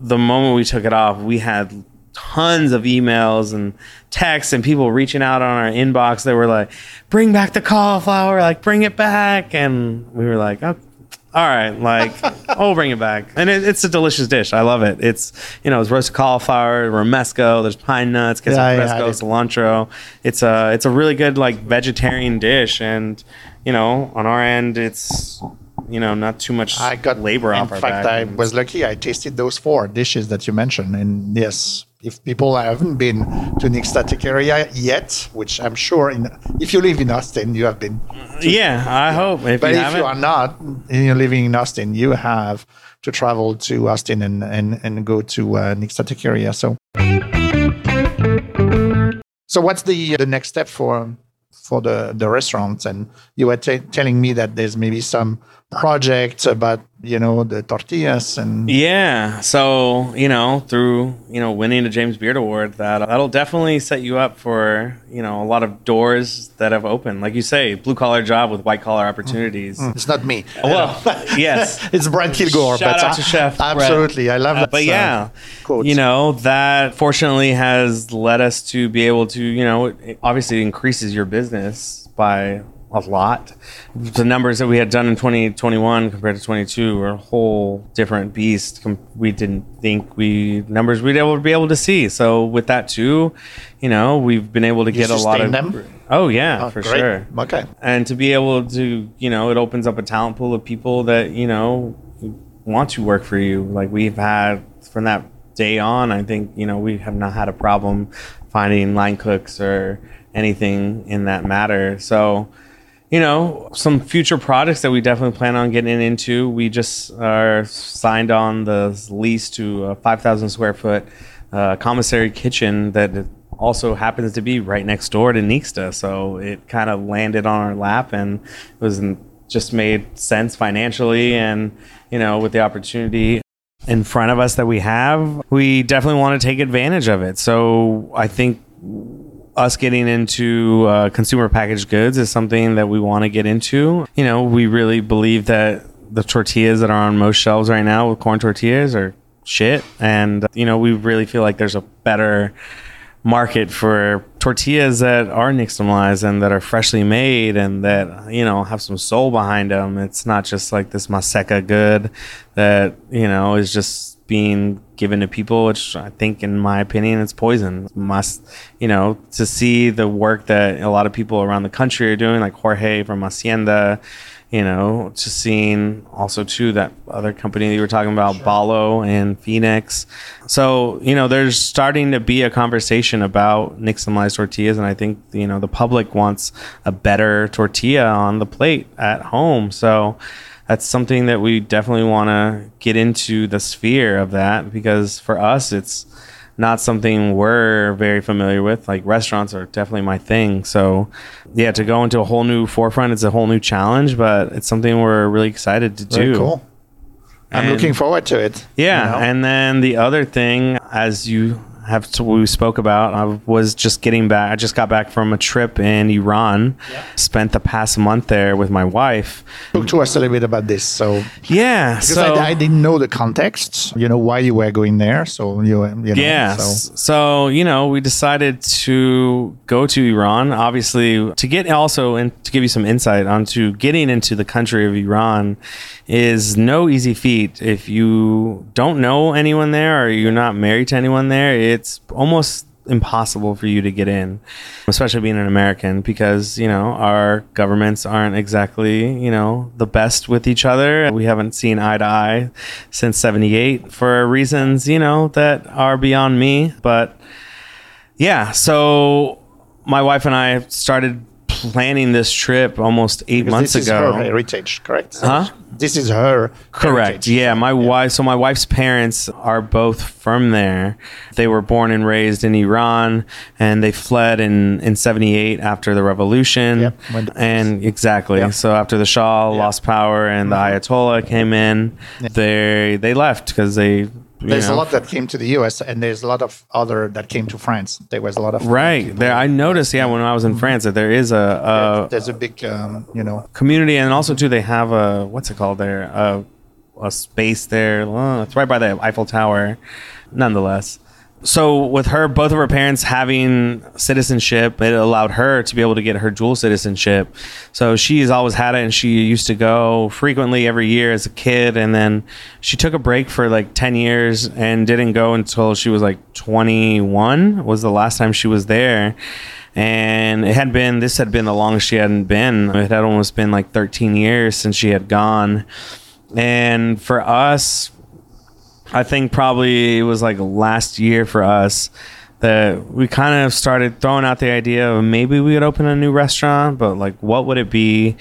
the moment we took it off, we had tons of emails and texts and people reaching out on our inbox that were like, "Bring back the cauliflower, like bring it back," and we were like, "Oh." All right, like I'll bring it back, and it, it's a delicious dish. I love it. It's you know it's roasted cauliflower, romesco. There's pine nuts, queso Yeah, yeah, fresco, I- cilantro. It's a it's a really good like vegetarian dish, and you know on our end it's you know not too much I got labor In fact. I was lucky. I tasted those four dishes that you mentioned, and yes, if people haven't been to Nixta Taqueria yet, which I'm sure, in if you live in Austin, you have been. yeah, I hope. If But you if you are not, and you're living in Austin, you have to travel to Austin and and, and go to uh, Nixta Taqueria. So, so what's the the next step for for the the restaurants? And you were t- telling me that there's maybe some project about you know the tortillas and Yeah. So, you know, through, you know, winning the James Beard Award, that that'll definitely set you up for, you know, a lot of doors that have opened. Like you say, blue collar job with white collar opportunities. It's not me. Well, yes. it's Brad Kilgore. Shout but out I- to Chef. Absolutely, I love Uh, that. but uh, yeah, quote. you know that fortunately has led us to be able to, you know, it obviously increases your business by a lot. The numbers that we had done in 2021 compared to 22 were a whole different beast. We didn't think we numbers we'd able to be able to see. So with that too, you know, we've been able to get a lot of them? Oh yeah, Oh, for great. sure Okay. and to be able to you know it opens up a talent pool of people that you know want to work for you like we've had from that day on i think you know we have not had a problem finding line cooks or anything in that matter so you know some future products that we definitely plan on getting into we just are signed on the lease to a 5000 square foot uh, commissary kitchen that also happens to be right next door to Nixta. So it kind of landed on our lap and it was just made sense financially and, you know, with the opportunity in front of us that we have, we definitely want to take advantage of it. So I think us getting into uh, consumer packaged goods is something that we want to get into. You know, we really believe that the tortillas that are on most shelves right now with corn tortillas are shit. And, you know, we really feel like there's a better market for tortillas that are nixtamalized and that are freshly made and that you know have some soul behind them it's not just like this maseca good that you know is just being given to people which i think in my opinion it's poison must you know to see the work that a lot of people around the country are doing like jorge from Masienda you know, just seeing also too that other company that you were talking about, Balo and Phoenix. So, you know, there's starting to be a conversation about nixtamalized tortillas, and I think you know the public wants a better tortilla on the plate at home. So that's something that we definitely want to get into the sphere of that because for us, it's not something we're very familiar with. Like restaurants are definitely my thing. So, yeah, to go into a whole new forefront, it's a whole new challenge, but it's something we're really excited to Very do. cool. I'm looking forward to it. Yeah, you know? and then the other thing, as you have to, we spoke about, I was just getting back. I just got back from a trip in Iran. Spent the past month there with my wife. talk to us a little bit about this. So, Yeah, because so I, I didn't know the context, you know, why you were going there. So you, you know, yeah, So so. you know, we decided to go to Iran. Obviously, to get also and to give you some insight onto getting into the country of Iran is no easy feat. If you don't know anyone there or you're not married to anyone there, it's almost impossible for you to get in, especially being an American, because you know our governments aren't exactly you know the best with each other. We haven't seen eye to eye since '78 for reasons you know that are beyond me. But yeah, so my wife and I started planning this trip almost eight because months this is ago. her heritage, correct? Huh? This is her. Correct. heritage. Yeah, my wife. So my wife's parents are both from there. They were born and raised in Iran, and they fled in in '78 after the revolution. Yep, and exactly. Yep. So after the Shah lost power and the mm-hmm. Ayatollah came in, they they left because they. There's know, a lot that came to the U.S. and there's a lot of other that came to France. There was a lot of Right there, I noticed. Yeah, when I was in France, that there is a, a there's a big, um, you know, community, and also too, they have a what's it called there? A, a space there. Uh, it's right by the Eiffel Tower. Nonetheless, so with her, both of her parents having citizenship, it allowed her to be able to get her dual citizenship. So she's always had it, and she used to go frequently every year as a kid, and then she took a break for like ten years and didn't go until she was like twenty one. Was the last time she was there and it had been this had been the longest she hadn't been it had almost been like 13 years since she had gone and for us i think probably it was like last year for us that we kind of started throwing out the idea of maybe we would open a new restaurant but like what would it be?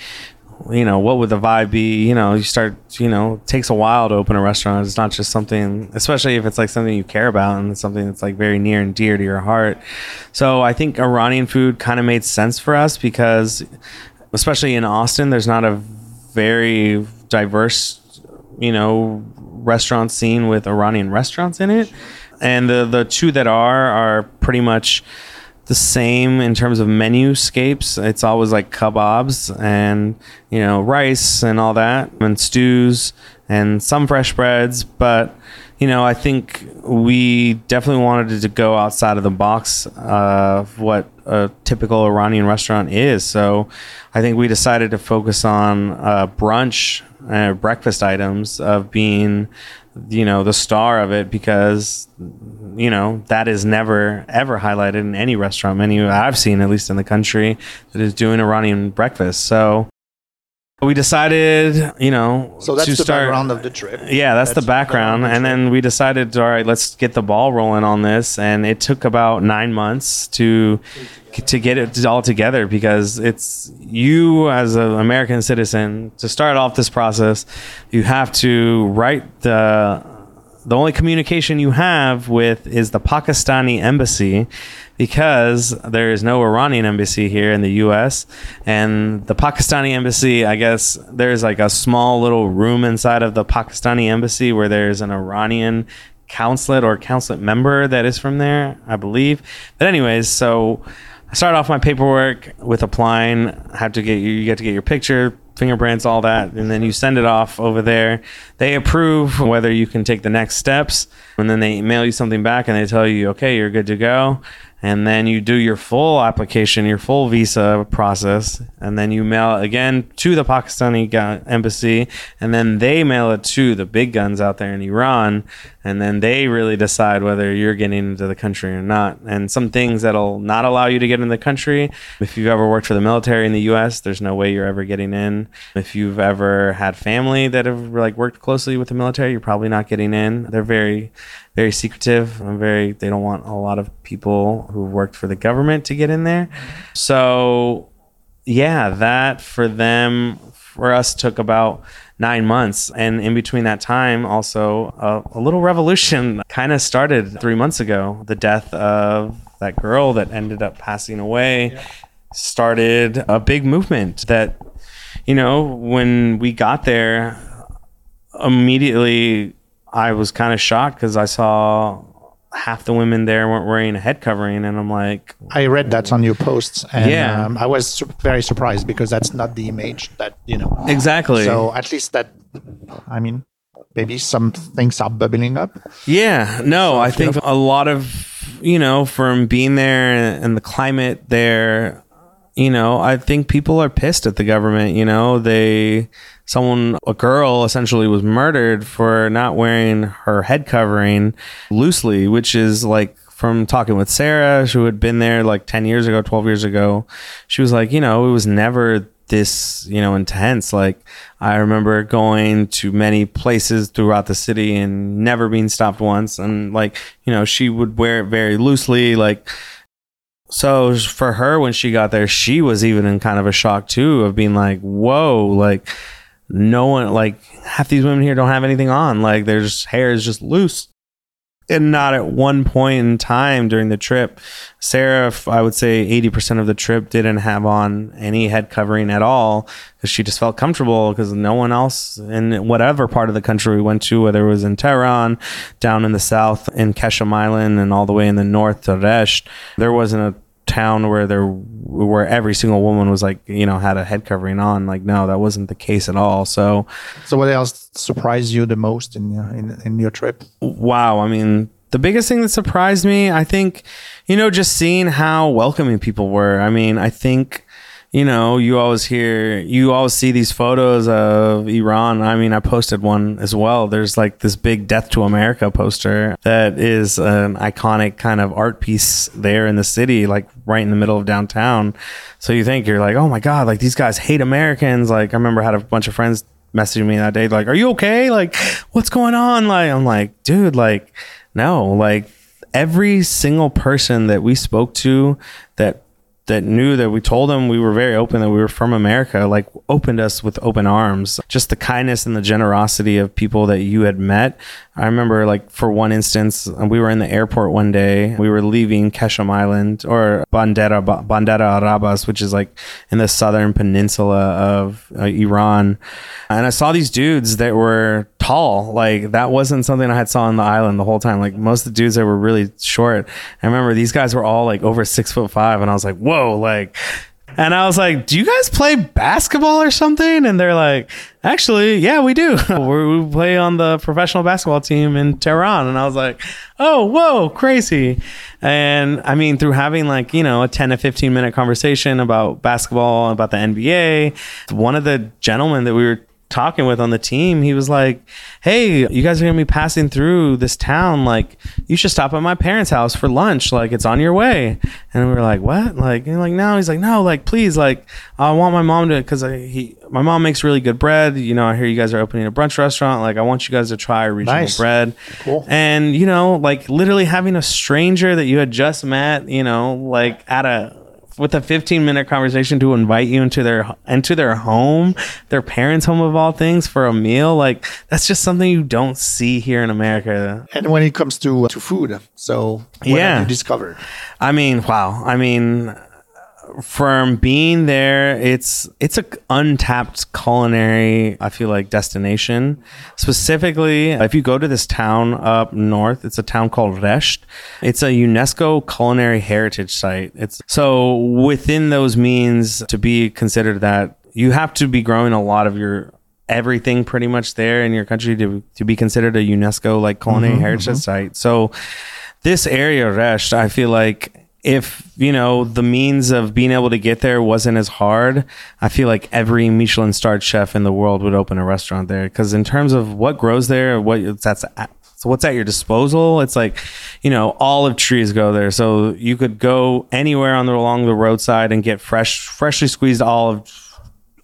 You know what would the vibe be? You know you start you know it takes a while to open a restaurant. It's not just something especially if it's like something you care about and something that's like very near and dear to your heart. So i think iranian food kind of made sense for us because especially in austin there's not a very diverse you know restaurant scene with iranian restaurants in it and the the two that are are pretty much the same in terms of menu scapes. It's always like kebabs and you know rice and all that, and stews and some fresh breads. But you know, I think we definitely wanted to go outside of the box of what a typical Iranian restaurant is. So I think we decided to focus on uh, brunch, uh, breakfast items of being you know the star of it because you know that is never ever highlighted in any restaurant menu I've seen at least in the country that is doing Iranian breakfast. So we decided, you know, so that's to the start. background of the trip. Yeah, that's, the background. the And then we decided, all right, let's get the ball rolling on this. And it took about nine months to to get it all together because it's you as an American citizen to start off this process. You have to write the the only communication you have with is the Pakistani embassy because there is no Iranian embassy here in the US and the Pakistani embassy I guess there's like a small little room inside of the Pakistani embassy where there's an Iranian consulate or consulate member that is from there I believe but anyways so I started off my paperwork with applying have to get you you get to get your picture fingerprints, all that, and then you send it off over there. They approve whether you can take the next steps, and then they mail you something back and they tell you, okay, you're good to go. And then you do your full application, your full visa process, and then you mail it again to the Pakistani embassy, and then they mail it to the big guns out there in Iran, and then they really decide whether you're getting into the country or not. And some things that'll not allow you to get in the country. If you've ever worked for the military in the U.S., there's no way you're ever getting in. If you've ever had family that have like worked closely with the military, you're probably not getting in. They're very, very secretive. and Very, they don't want a lot of people who've worked for the government to get in there. So, yeah, that for them, for us, took about nine months. And in between that time, also a, a little revolution kind of started three months ago. The death of that girl that ended up passing away started a big movement that, you know, when we got there, immediately I was kind of shocked because I saw half the women there weren't wearing a head covering, and I'm like, I read that on your posts, and Yeah. um, I was su- very surprised because that's not the image that you know. exactly. So at least that, I mean, maybe some things are bubbling up. Yeah, no, I think a lot of, you know, from being there and the climate there, you know, I think people are pissed at the government, you know, they someone a girl essentially was murdered for not wearing her head covering loosely, which is like from talking with Sarah, who had been there like 10 years ago, 12 years ago, she was like, you know, it was never this, you know, intense. Like I remember going to many places throughout the city and never being stopped once. And like, you know, she would wear it very loosely. Like, so for her, when she got there, she was even in kind of a shock too of being like, whoa, like no one, like half these women here don't have anything on. Like their hair is just loose. And not at one point in time during the trip, Sarah, I would say 80% of the trip didn't have on any head covering at all because she just felt comfortable because no one else in whatever part of the country we went to, whether it was in Tehran, down in the south, in Qeshm Island, and all the way in the north to Resht, there wasn't a town where there where every single woman was like you know had a head covering on like no that wasn't the case at all. So So what else surprised you the most in your, in, in your trip? wow. I mean the biggest thing that surprised me i think you know just seeing how welcoming people were. I mean i think you know you always hear you always see these photos of iran. I mean i posted one as well. There's like this big death to america poster that is an iconic kind of art piece there in the city like right in the middle of downtown. So you think you're like oh my god like these guys hate americans. Like i remember i had a bunch of friends messaging me that day like are you okay? Like what's going on? Like i'm like dude like no like every single person that we spoke to that that knew that we told them we were very open that we were from America like opened us with open arms. Just the kindness and the generosity of people that you had met. I remember like for one instance we were in the airport one day. We were leaving Qeshm Island or Bandar Bandar Abbas which is like in the southern peninsula of uh, Iran. And I saw these dudes that were tall like that wasn't something I had saw on the island the whole time like most of the dudes that were really short I remember these guys were all like over six foot five and I was like whoa like and I was like, "Do you guys play basketball or something?" And they're like, "Actually, yeah, we do. We play on the professional basketball team in Tehran." And I was like, "Oh, whoa, crazy!" And I mean, through having like you know a ten to fifteen minute conversation about basketball, about the NBA, one of the gentlemen that we were talking with on the team, he was like, "Hey, you guys are gonna be passing through this town. Like, you should stop at my parents' house for lunch. Like, it's on your way." And we were like, "What?" Like, and like, no. He's like, "No, like, please, like, I want my mom to, because he, my mom makes really good bread. You know, I hear you guys are opening a brunch restaurant. Like, I want you guys to try regional Nice. bread." Cool. And you know, like, literally having a stranger that you had just met, you know, like at a with a 15 minute conversation to invite you into their into their home their parents home of all things for a meal like that's just something you don't see here in america And when it comes to uh, to food, so Yeah. you discovered? i mean wow i mean from being there it's it's a untapped culinary i feel like destination. Specifically if you go to this town up north it's a town called resht. It's a unesco culinary heritage site. It's so within those means to be considered that you have to be growing a lot of your everything pretty much there in your country to, to be considered a unesco like culinary mm-hmm, heritage mm-hmm. site. So this area Resht, I feel like if you know the means of being able to get there wasn't as hard, I feel like every Michelin starred chef in the world would open a restaurant there. Because in terms of what grows there, what that's at, so what's at your disposal, it's like you know olive trees go there, so you could go anywhere on the along the roadside and get fresh, freshly squeezed olive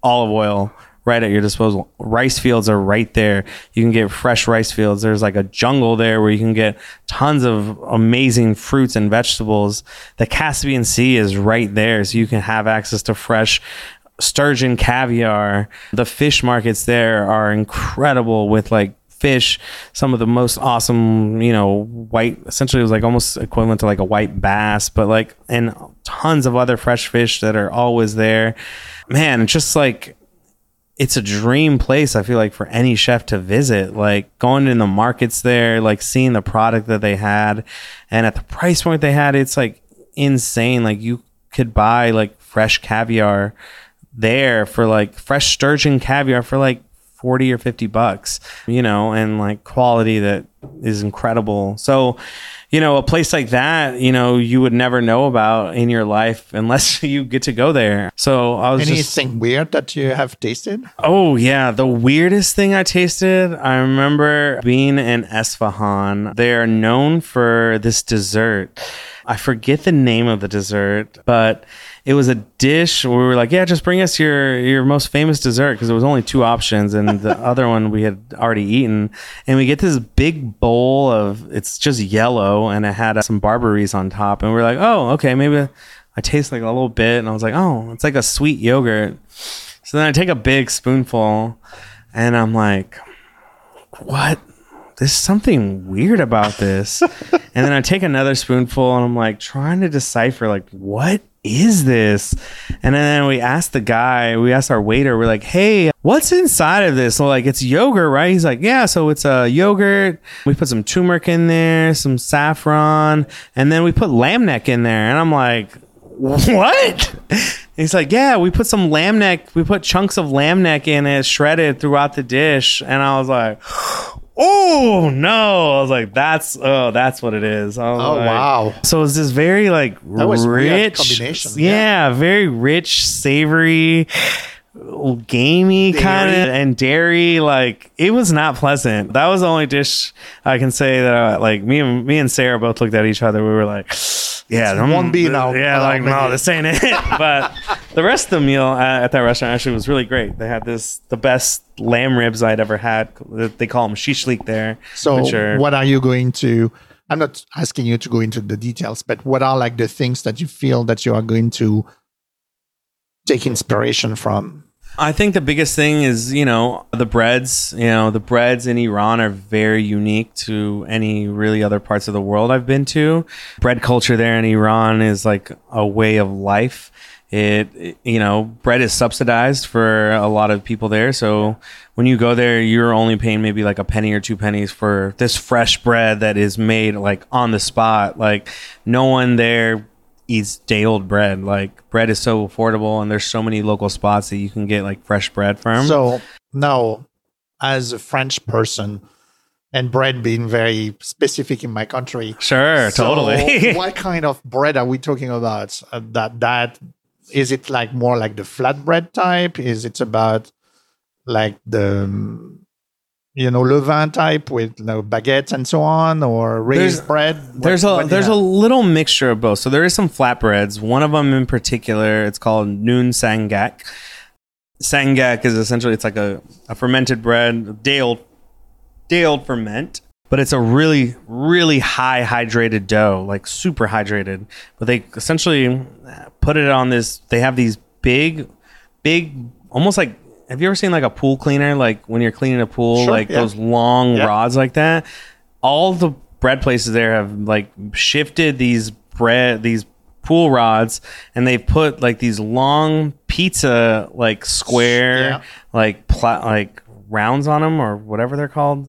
olive oil right at your disposal. Rice fields are right there. You can get fresh rice fields. There's like a jungle there where you can get tons of amazing fruits and vegetables. The Caspian Sea is right there, so you can have access to fresh sturgeon caviar. The fish markets there are incredible with like fish, some of the most awesome, you know, white essentially it was like almost equivalent to like a white bass, but like and tons of other fresh fish that are always there. Man, it's just like it's a dream place i feel like for any chef to visit. Like going in the markets there like seeing the product that they had and at the price point they had it's like insane. Like you could buy like fresh caviar there for like fresh sturgeon caviar for like 40 or 50 bucks you know and like quality that is incredible. So you know, a place like that, you know, you would never know about in your life unless you get to go there. So I was anything just, weird that you have tasted? Oh yeah, the weirdest thing I tasted. I remember being in Esfahan. They are known for this dessert. I forget the name of the dessert, but it was a dish where we were like, yeah, just bring us your your most famous dessert because there was only two options, and the other one we had already eaten. And we get this big bowl of it's just yellow, and it had uh, some barberries on top, and we are like, oh, okay, maybe I taste like a little bit, and I was like, oh, it's like a sweet yogurt. So then I take a big spoonful, and I'm like, what? There's something weird about this. and then I take another spoonful, and I'm like trying to decipher like what is this? And then we asked the guy, we asked our waiter, we're like, hey, what's inside of this? So like, it's yogurt, right? He's like, yeah, so it's a yogurt. We put some turmeric in there, some saffron, and then we put lamb neck in there. And I'm like, what? He's like, yeah, we put some lamb neck, we put chunks of lamb neck in it, shredded throughout the dish. And I was like, oh no. I was like that's oh that's what it is. Oh like, wow. So it's this very like rich combination yeah, yeah, very rich savory gamey kind of and dairy like it was not pleasant. That was the only dish i can say that I, like me and me and sarah both looked at each other. We were like yeah them, won't be now yeah like no this ain't it. But the rest of the meal at, at, that restaurant actually was really great. They had this the best lamb ribs i'd ever had. They call them shishlik there so are, what are you going to i'm not asking you to go into the details but what are like the things that you feel that you are going to take inspiration from? I think the biggest thing is, you know, the breads. You know, the breads in Iran are very unique to any really other parts of the world I've been to. Bread culture there in Iran is like a way of life. It, you know, bread is subsidized for a lot of people there. So when you go there, you're only paying maybe like a penny or two pennies for this fresh bread that is made like on the spot. Like no one there eats day old bread. Like bread is so affordable, and there's so many local spots that you can get like fresh bread from. So now, as a French person, and bread being very specific in my country, sure, so totally. what kind of bread are we talking about? Uh, that that is it like more like the flatbread type? Is it about like the you know levain type with you know, baguettes and so on or raised there's, bread? What, there's a there's a little mixture of both. So there is some flatbreads. One of them in particular it's called noon sangak. Sangak is essentially it's like a, a fermented bread day old day old ferment but it's a really really high hydrated dough like super hydrated. But they essentially put it on this they have these big big almost like have you ever seen like a pool cleaner, like when you're cleaning a pool, sure, like yeah. those long yeah. rods like that? All the bread places there have like shifted these bread, these pool rods, and they've put like these long pizza like square, yeah. like pla- like rounds on them or whatever they're called.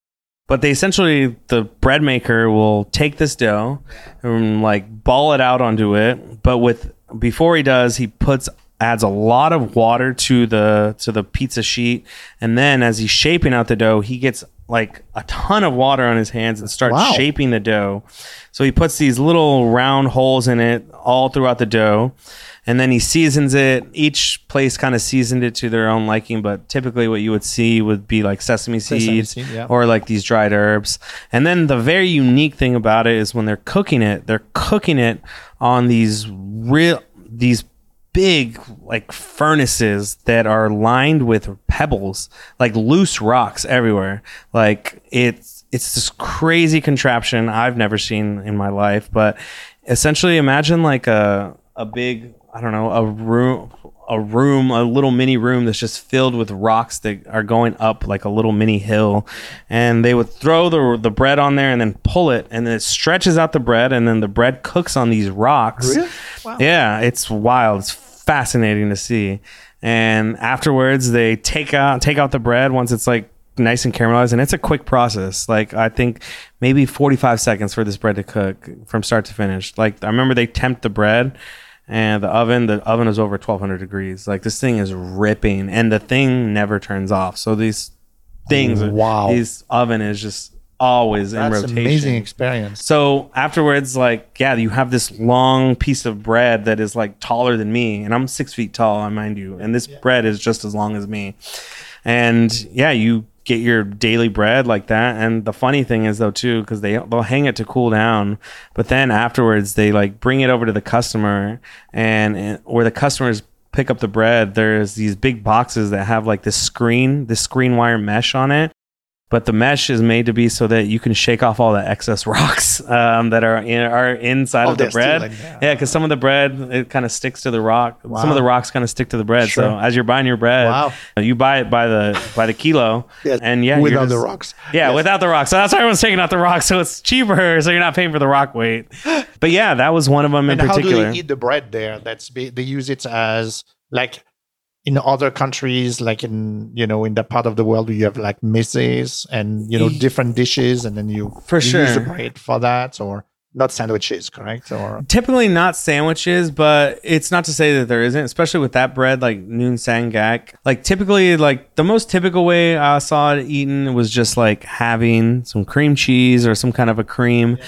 But they essentially the bread maker will take this dough and like ball it out onto it, but with before he does, he puts adds a lot of water to the to the pizza sheet. And then as he's shaping out the dough he gets like a ton of water on his hands and starts wow. shaping the dough. So he puts these little round holes in it all throughout the dough. And then he seasons it. Each place kind of seasoned it to their own liking but typically what you would see would be like sesame seeds sesame seed, yeah. or like these dried herbs. And then the very unique thing about it is when they're cooking it they're cooking it on these real these big like furnaces that are lined with pebbles, like loose rocks everywhere. Like it's it's this crazy contraption I've never seen in my life. But essentially, imagine like a a big I don't know a room a room, a little mini room that's just filled with rocks that are going up like a little mini hill. And they would throw the, the bread on there and then pull it, and then it stretches out the bread, and then the bread cooks on these rocks. Really? Wow. Yeah, it's wild. It's fascinating to see. And afterwards, they take out take out the bread once it's like nice and caramelized, and it's a quick process. Like I think maybe 45 seconds for this bread to cook from start to finish. Like I remember they tempt the bread and the oven the oven is over 1200 degrees like this thing is ripping and the thing never turns off so these things Wow. these oven is just always in That's rotation amazing experience. so afterwards, like, yeah, you have this long piece of bread that is like taller than me, and I'm six feet tall, I mind you, and this bread is just as long as me. And yeah, you get your daily bread like that. And the funny thing is though too, because they they'll hang it to cool down, but then afterwards they like bring it over to the customer, and, where the customers pick up the bread, there's these big boxes that have like this screen, this screen wire mesh on it but the mesh is made to be so that you can shake off all the excess rocks um, that are in, are inside Oh, of the bread. there. Yeah, because some of the bread it kind of sticks to the rock. Some of the rocks kind of stick to the bread. So as you're buying your bread, Wow. you buy it by the by the kilo, Yes, and yeah, without you're the rocks. Yeah, Yes. without the rocks. So that's why everyone's taking out the rocks, so it's cheaper. So you're not paying for the rock weight. But yeah, that was one of them in and particular. how do they eat the bread there? That's they use it as like in other countries, like in you know in that part of the world, where you have like messes and you know different dishes, and then you For you use the bread for that, or not sandwiches, correct? Or typically not sandwiches, but it's not to say that there isn't, especially with that bread like noon sangak. Like typically, like the most typical way I saw it eaten was just like having some cream cheese or some kind of a cream.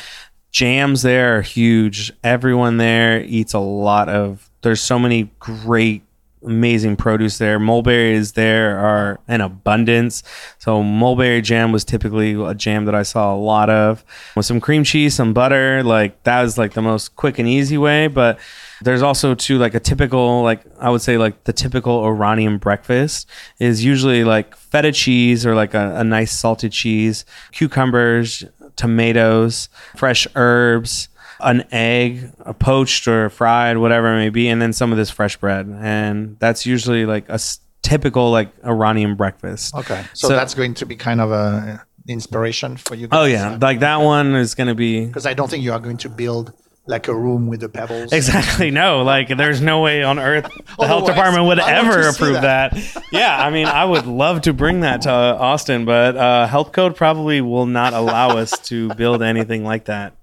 Jams there are huge. Everyone there eats a lot of. There's so many great amazing produce there. Mulberries there are in abundance. So mulberry jam was typically a jam that I saw a lot of with some cream cheese, some butter. Like that was like the most quick and easy way. But there's also too like a typical like I would say like the typical Iranian breakfast is usually like feta cheese or like a, a nice salted cheese, cucumbers, tomatoes, fresh herbs an egg, a poached or fried, whatever it may be, and then some of this fresh bread. And that's usually like a s- typical like Iranian breakfast. okay, so, So- that's going to be kind of a inspiration for you. Guys. Oh yeah, like that one is going to be because I don't think you are going to build like a room with the pebbles. Exactly. No, like there's no way on earth the health department would ever approve that. yeah, I mean, I would love to bring that to Austin, but uh, health code probably will not allow us to build anything like that.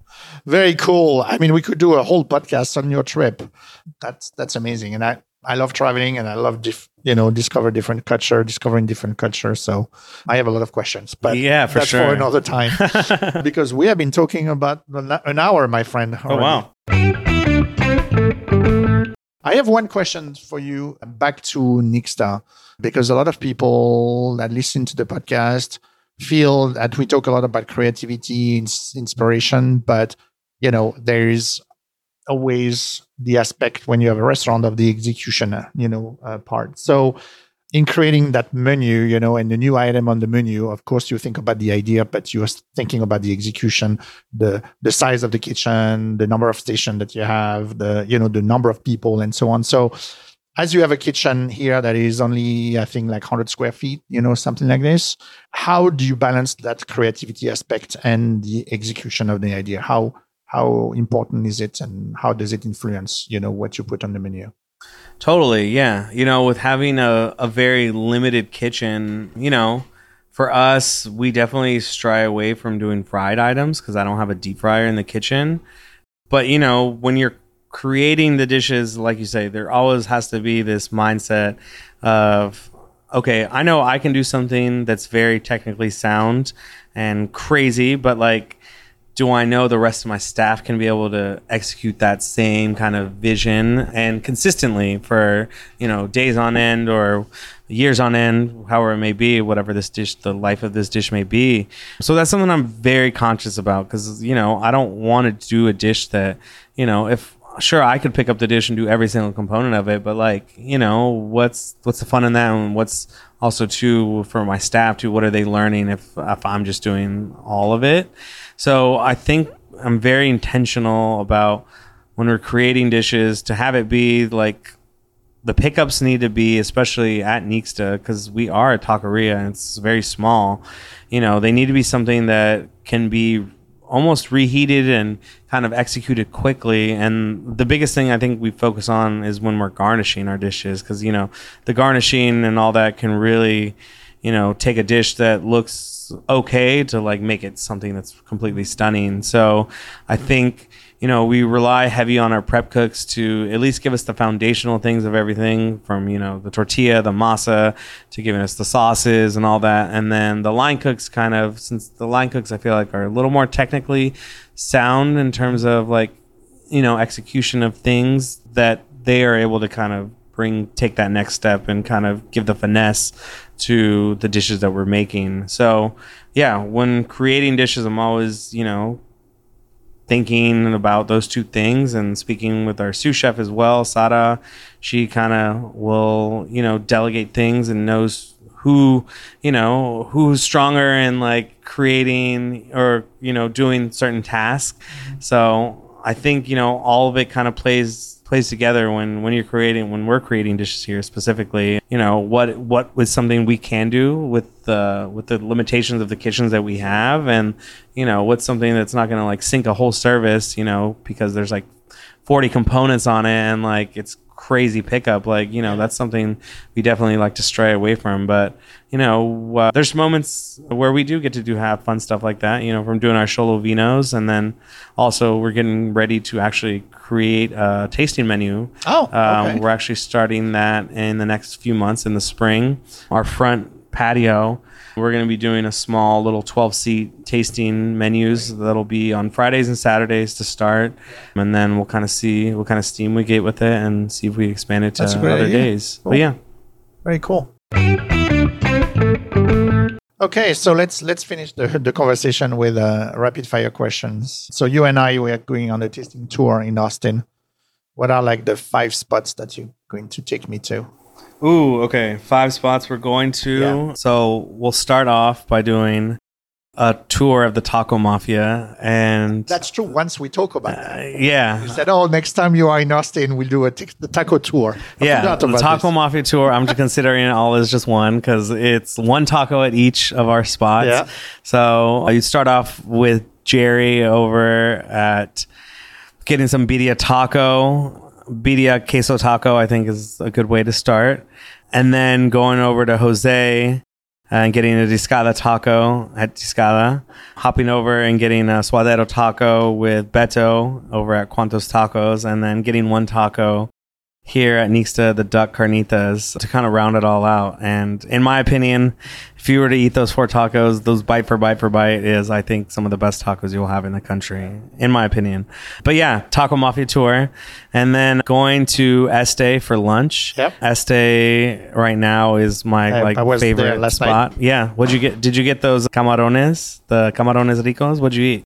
Very cool. I mean, we could do a whole podcast on your trip. That's that's amazing, and I I love traveling, and I love dif- you know discover different culture, discovering different culture. So I have a lot of questions, but Yeah, for that's sure. for another time because we have been talking about an hour, my friend. Oh wow. I have one question for you back to Nixta because a lot of people that listen to the podcast feel that we talk a lot about creativity, ins- inspiration, but you know there is always the aspect when you have a restaurant of the execution, you know, uh, part. So in creating that menu, you know, and the new item on the menu, of course, you think about the idea, but you're thinking about the execution, the the size of the kitchen, the number of station that you have, the you know the number of people, and so on. So, as you have a kitchen here that is only, I think, like 100 square feet, you know, something like this, how do you balance that creativity aspect and the execution of the idea? How how important is it, and how does it influence, you know, what you put on the menu? Totally, yeah. You know, with having a, a very limited kitchen, you know, for us, we definitely stray away from doing fried items because I don't have a deep fryer in the kitchen. But, you know, when you're creating the dishes, like you say, there always has to be this mindset of, okay, I know I can do something that's very technically sound and crazy, but like, do I know the rest of my staff can be able to execute that same kind of vision and consistently for you know days on end or years on end, however it may be, whatever this dish, the life of this dish may be. So that's something I'm very conscious about because you know I don't want to do a dish that you know if sure I could pick up the dish and do every single component of it, but like you know what's what's the fun in that and what's also too for my staff too what are they learning if if I'm just doing all of it so I think I'm very intentional about when we're creating dishes to have it be like the pickups need to be, especially at Nixta, because we are a taqueria and it's very small. You know, they need to be something that can be almost reheated and kind of executed quickly. And the biggest thing I think we focus on is when we're garnishing our dishes because, you know, the garnishing and all that can really, you know, take a dish that looks okay to like make it something that's completely stunning. So I think you know, we rely heavy on our prep cooks to at least give us the foundational things of everything from, you know, the tortilla, the masa, to giving us the sauces and all that. And then the line cooks kind of, since the line cooks I feel like are a little more technically sound in terms of like, you know, execution of things that they are able to kind of bring, take that next step and kind of give the finesse to the dishes that we're making. So, yeah, when creating dishes, I'm always, you know, thinking about those two things and speaking with our sous chef as well, Sada. She kind of will, you know, delegate things and knows who, you know, who's stronger in like creating or, you know, doing certain tasks. So I think, you know, all of it kind of plays plays together when when you're creating when we're creating dishes here specifically you know what what was something we can do with the with the limitations of the kitchens that we have? And you know what's something that's not going to like sink a whole service you know because there's like 40 components on it and like it's crazy pickup. Like you know that's something we definitely like to stray away from. But you know uh, there's moments where we do get to do have fun stuff like that you know from doing our Xolo vinos. And then also we're getting ready to actually create a tasting menu. Oh, okay. um, we're actually starting that in the next few months in the spring. Our front patio we're going to be doing a small little 12 seat tasting menus that'll be on Fridays and Saturdays to start. And then we'll kind of see what kind of steam we get with it and see if we expand it to That's a great other idea. days. Cool. But yeah. Very cool. Okay, so let's let's finish the, the conversation with uh, rapid fire questions. So you and I we are going on a tasting tour in Austin. What are like the five spots that you're going to take me to? Ooh, okay. Five spots we're going to. Yeah. So we'll start off by doing a tour of the Taco Mafia. And That's true. Once we talk about that, uh, yeah. you said, "Oh, next time you are in Austin, we'll do a t- the taco tour." I Yeah, the Taco this. Mafia tour. I'm just considering it all as just one because it's one taco at each of our spots. Yeah. So you start off with Jerry over at getting some birria taco, birria queso taco. I think is a good way to start, and then going over to Jose and getting a discada taco at discada, hopping over and getting a suadero taco with Beto over at Cuantos Tacos, and then getting one taco here at Nixta, the duck carnitas, to kind of round it all out. And in my opinion, if you were to eat those four tacos, those bite for bite for bite is, I think, some of the best tacos you'll have in the country, in my opinion. But yeah, Taco Mafia tour, and then going to Este for lunch. Yep. Este right now is my I- like I favorite spot. Yeah. What'd you get? Did you get those camarones? The camarones ricos? What'd you eat?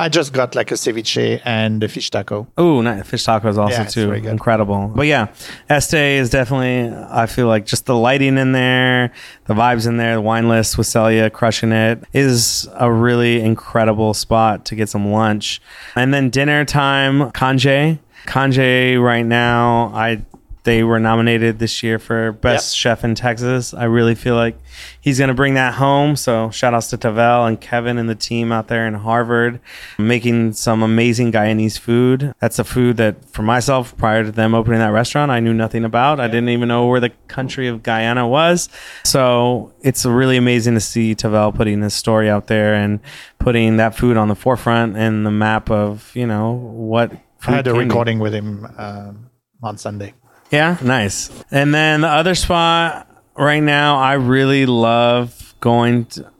I just got like a ceviche and a fish taco. Oh, nice. Fish taco is also Yeah, too. Incredible. But yeah, Este is definitely. I feel like just the lighting in there, the vibes in there, the wine list with Celia crushing it is a really incredible spot to get some lunch. And then dinner time, Canje. Canje right now, I they were nominated this year for best chef in Texas. I really feel like he's going to bring that home. So shout outs to Tavel and Kevin and the team out there in Harvard making some amazing Guyanese food. That's a food that for myself prior to them opening that restaurant, I knew nothing about. I didn't even know where the country of Guyana was. So it's really amazing to see Tavel putting his story out there and putting that food on the forefront and the map of, you know, what I had a recording with him um, on Sunday. Yeah, nice. And then the other spot right now, I really love going to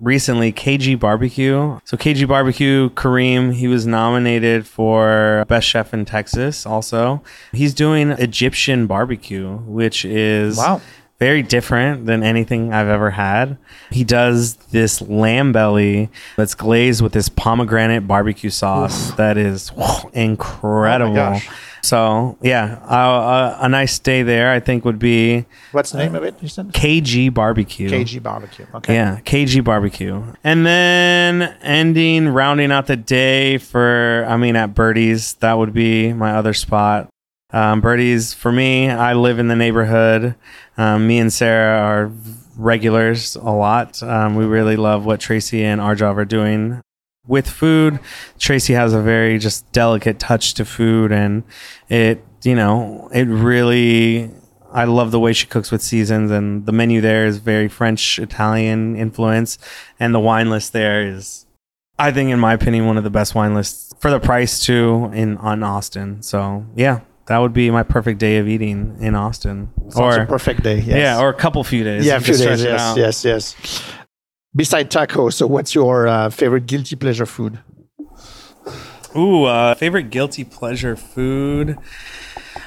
recently KG Barbecue. So KG Barbecue, Kareem, he was nominated for Best Chef in Texas also. He's doing Egyptian barbecue, which is Wow. Very different than anything I've ever had. He does this lamb belly that's glazed with this pomegranate barbecue sauce that is incredible. gosh. so yeah, uh, a, a nice day there I think would be What's the name of it? You said KG Barbecue. KG Barbecue. Okay. Yeah, KG Barbecue. And then ending, rounding out the day for, I mean, at Birdie's, that would be my other spot. Um, Birdie's, for me, I live in the neighborhood. Um, me and Sarah are regulars a lot. Um, we really love what Tracy and Arjav are doing with food, Tracy has a very just delicate touch to food, and it you know it really. I love the way she cooks with seasons, and the menu there is very French Italian influence, and the wine list there is, I think, in my opinion, one of the best wine lists for the price too in on Austin. So yeah, that would be my perfect day of eating in Austin, Sounds a perfect day. Yes. yeah, or a couple few days. yeah, a few days. Yes, yes, yes. Beside taco, so what's your uh, favorite guilty pleasure food? Ooh, uh, favorite guilty pleasure food.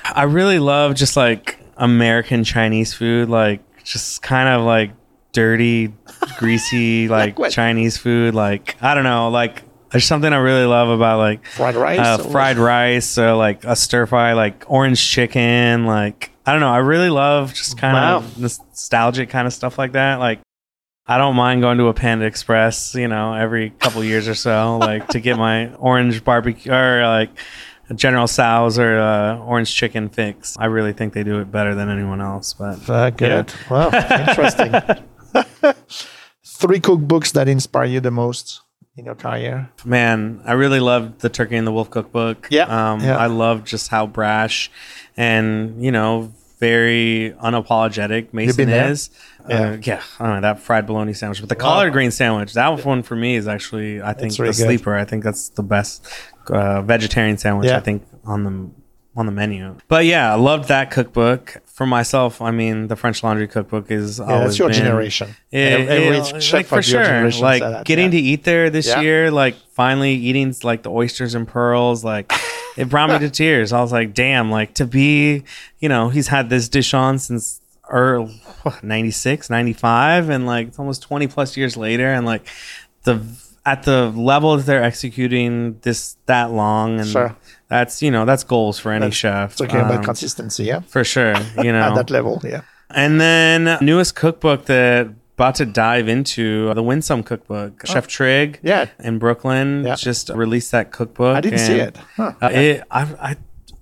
I really love just like American Chinese food, like just kind of like dirty, greasy, like what? Chinese food. Like I don't know, like there's something I really love about like Fried rice? uh, or- fried rice, or like a stir fry, like orange chicken. Like I don't know, I really love just kind Wow. of nostalgic kind of stuff like that. Like I don't mind going to a Panda Express, you know, every couple years or so, like to get my orange barbecue or like General Tso's or uh, orange chicken fix. I really think they do it better than anyone else. But Uh, good. Wow, interesting. Three cookbooks that inspire you the most in your career. man, I really loved the Turkey and the Wolf cookbook. Yeah, um, yeah. I love just how brash and you know very unapologetic Mason been there? is. Yeah. Uh, yeah, I don't know, that fried bologna sandwich, but the collard green sandwich, that one for me is actually, I think, really the good. sleeper. I think that's the best uh, vegetarian sandwich. Yeah. I think on the on the menu. But yeah, I loved that cookbook. For myself, I mean, the French Laundry cookbook is Yeah, always that's your been- generation. it, Every it- chef like of for your sure, like that, getting yeah. to eat there this Yeah. year, like finally eating like the oysters and pearls, like it brought me to tears. I was like, damn, like to be, you know, he's had this dish on since er, early 96, 95, and like it's almost 20 plus years later, and like the at the level that they're executing this that long, and Sure. That's you know that's goals for any That's- chef. Talking about um, consistency, yeah. for sure, you know At that level, yeah. and then newest cookbook that about to dive into the Win Son cookbook. Chef Trigg Oh. Yeah. in Brooklyn Yeah. just released that cookbook. I didn't see it. Huh. Uh, it I, I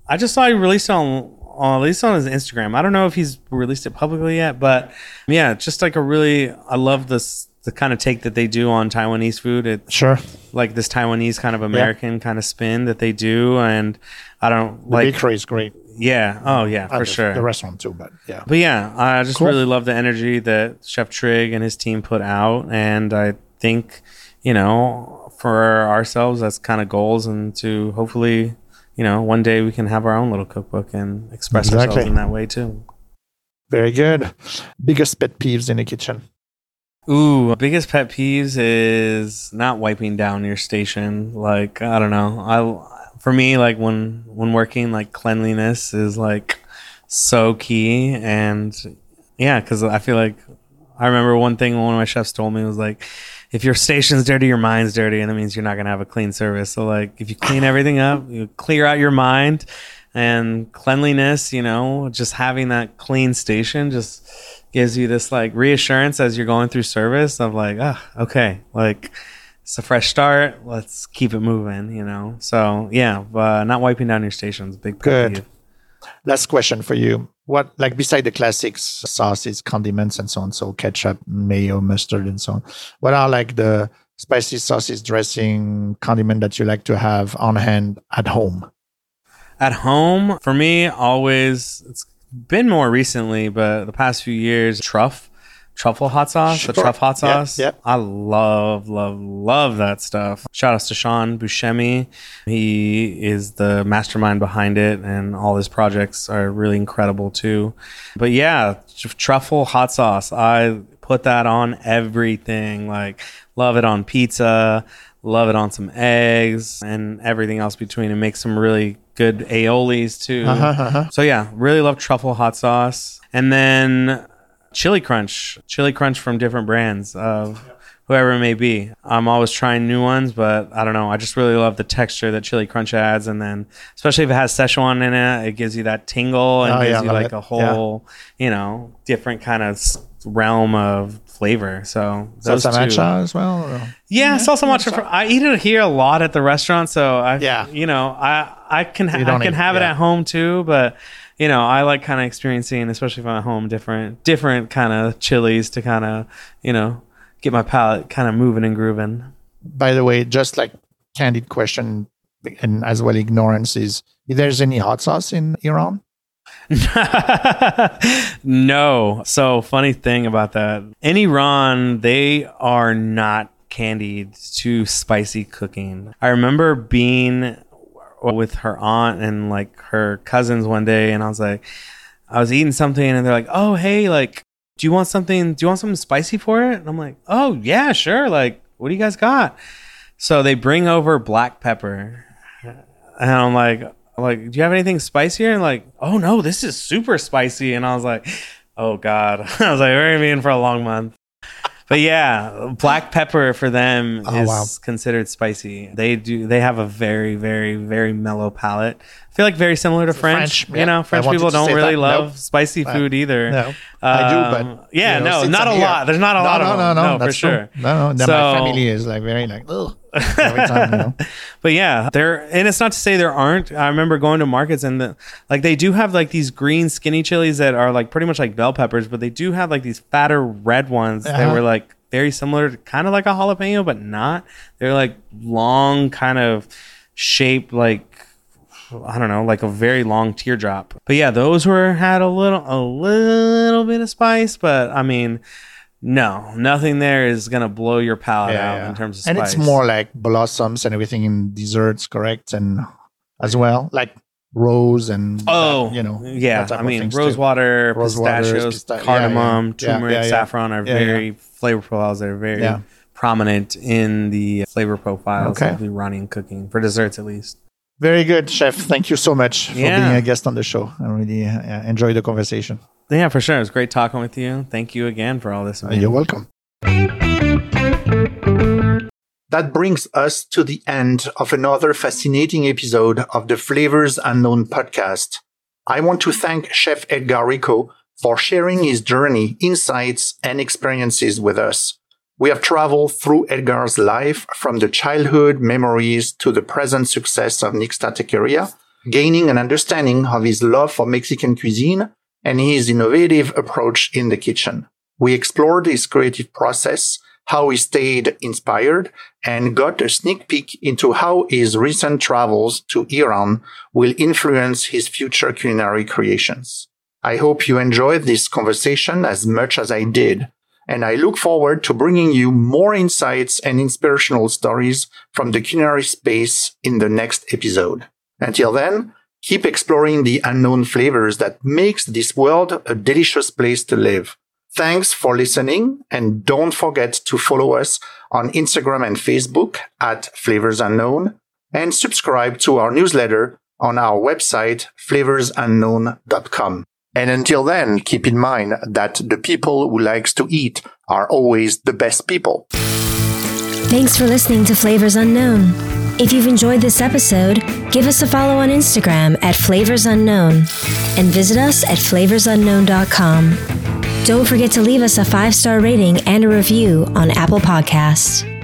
I just saw he released it on on at least on his Instagram. I don't know if he's released it publicly yet, but yeah, just like a really I love this the kind of take that they do on Taiwanese food. It Sure. like this Taiwanese kind of American kind of spin that they do, and I don't The like bakery is great. yeah oh yeah Uh, for the- sure The restaurant too, but yeah. but yeah, I just Cool. really love the energy that Chef Trigg and his team put out, and I think you know for ourselves that's kind of goals, and to hopefully you know one day we can have our own little cookbook and express Exactly. ourselves in that way too. Very good. Biggest pet peeves in the kitchen. Ooh, biggest pet peeves is not wiping down your station. Like I don't know, I for me like when when working like cleanliness is like so key and yeah, because I feel like I remember one thing one of my chefs told me was like if your station's dirty, your mind's dirty, and that means you're not gonna have a clean service. So like if you clean everything up, you clear out your mind and cleanliness, you know, just having that clean station just gives you this like reassurance as you're going through service of like, ah, okay, like it's a fresh start. Let's keep it moving, you know. So yeah, but not wiping down your stations, big Good. peeve. Last question for you. What, like, beside the classics, sauces, condiments, and so on, so ketchup, mayo, mustard, and so on, what are like the spicy sauces, dressing, condiment that you like to have on hand at home? At home, for me, always it's been more recently, but the past few years, truff, truffle hot sauce, the Sure. truff hot sauce. yep. I love, love, love that stuff. Shout outs to Sean Buscemi. He is the mastermind behind it, and all his projects are really incredible too. But yeah, truffle hot sauce. I put that on everything. Like, love it on pizza, love it on some eggs, and everything else between. and make some really good aiolis too. Uh-huh, uh-huh. So yeah, really love truffle hot sauce, and then chili crunch, chili crunch from different brands of whoever it may be. I'm always trying new ones, but I don't know. I just really love the texture that chili crunch adds, and then especially if it has Szechuan in it, it gives you that tingle and Oh, gives yeah, you like it. a whole, you know, different kind of realm of flavor. So those Salsa two. macha as well? or- Yeah, salsa macha. For, I eat it here a lot at the restaurant, so I, Yeah. you know, I I can ha- You I can eat- have it at home too, but you know, I like kind of experiencing, especially if I'm at home, different different kind of chilies to kind of you know get my palate kind of moving and grooving. by the way, just like candid question and as well ignorance is if there's any hot sauce in Iran? no. So funny thing about that. In Iran, they are not candied to spicy cooking. I remember being with her aunt and like her cousins one day and I was like I was eating something and they're like, "Oh, hey, like do you want something do you want something spicy for it?" And I'm like, "Oh, yeah, sure. Like what do you guys got?" So they bring over black pepper. And I'm like, like, do you have anything spicier? And like, oh no, this is super spicy. And I was like, oh god. I was like, we're gonna be in for a long month. But yeah, black pepper for them Oh, is wow. considered spicy. They do. They have a very, very, very mellow palate. I feel like very similar to French. French, yeah. You know, French people don't really that. love Nope. spicy food either. No, I do, Um, but yeah, you know, no, not a here- lot. There's not a lot no, of no, them. no, No, for true. sure. No, no, no, So- my family is like very like ugh every time. You know? but yeah, there and it's not to say there aren't. I remember going to markets and the like they do have like these green skinny chilies that are like pretty much like bell peppers, but they do have like these fatter red ones that Uh-huh. were like very similar to kind of like a jalapeno, but not. They're like long kind of shaped like I don't know, like a very long teardrop. But yeah, those were had a little a little bit of spice, but I mean no, nothing there is gonna blow your palate out in terms of spice. and it's more like blossoms and everything in desserts, correct? And as well, like rose and Oh, that, you know, yeah. that type I of mean, things rose water, Rose waters, pistachios, pista- cardamom, yeah. Yeah, turmeric, yeah, yeah. saffron are Yeah, yeah. very flavor profiles that are very Yeah. prominent in the flavor profiles Okay. of Iranian cooking for desserts, at least. Very good, chef. Thank you so much for Yeah. being a guest on the show. I really uh, enjoyed the conversation. Yeah, for sure. It was great talking with you. Thank you again for all this. Uh, you're welcome. That brings us to the end of another fascinating episode of the Flavors Unknown podcast. I want to thank Chef Edgar Rico for sharing his journey, insights, and experiences with us. We have traveled through Edgar's life from the childhood memories to the present success of Nixta gaining an understanding of his love for Mexican cuisine and his innovative approach in the kitchen. We explored his creative process, how he stayed inspired, and got a sneak peek into how his recent travels to Iran will influence his future culinary creations. I hope you enjoyed this conversation as much as I did, and I look forward to bringing you more insights and inspirational stories from the culinary space in the next episode. Until then, keep exploring the unknown flavors that makes this world a delicious place to live. Thanks for listening and don't forget to follow us on Instagram and Facebook at Flavors Unknown and subscribe to our newsletter on our website flavorsunknown.com. And until then, keep in mind that the people who likes to eat are always the best people. Thanks for listening to Flavors Unknown. If you've enjoyed this episode, give us a follow on Instagram at Flavors Unknown and visit us at flavorsunknown.com. Don't forget to leave us a five star rating and a review on Apple Podcasts.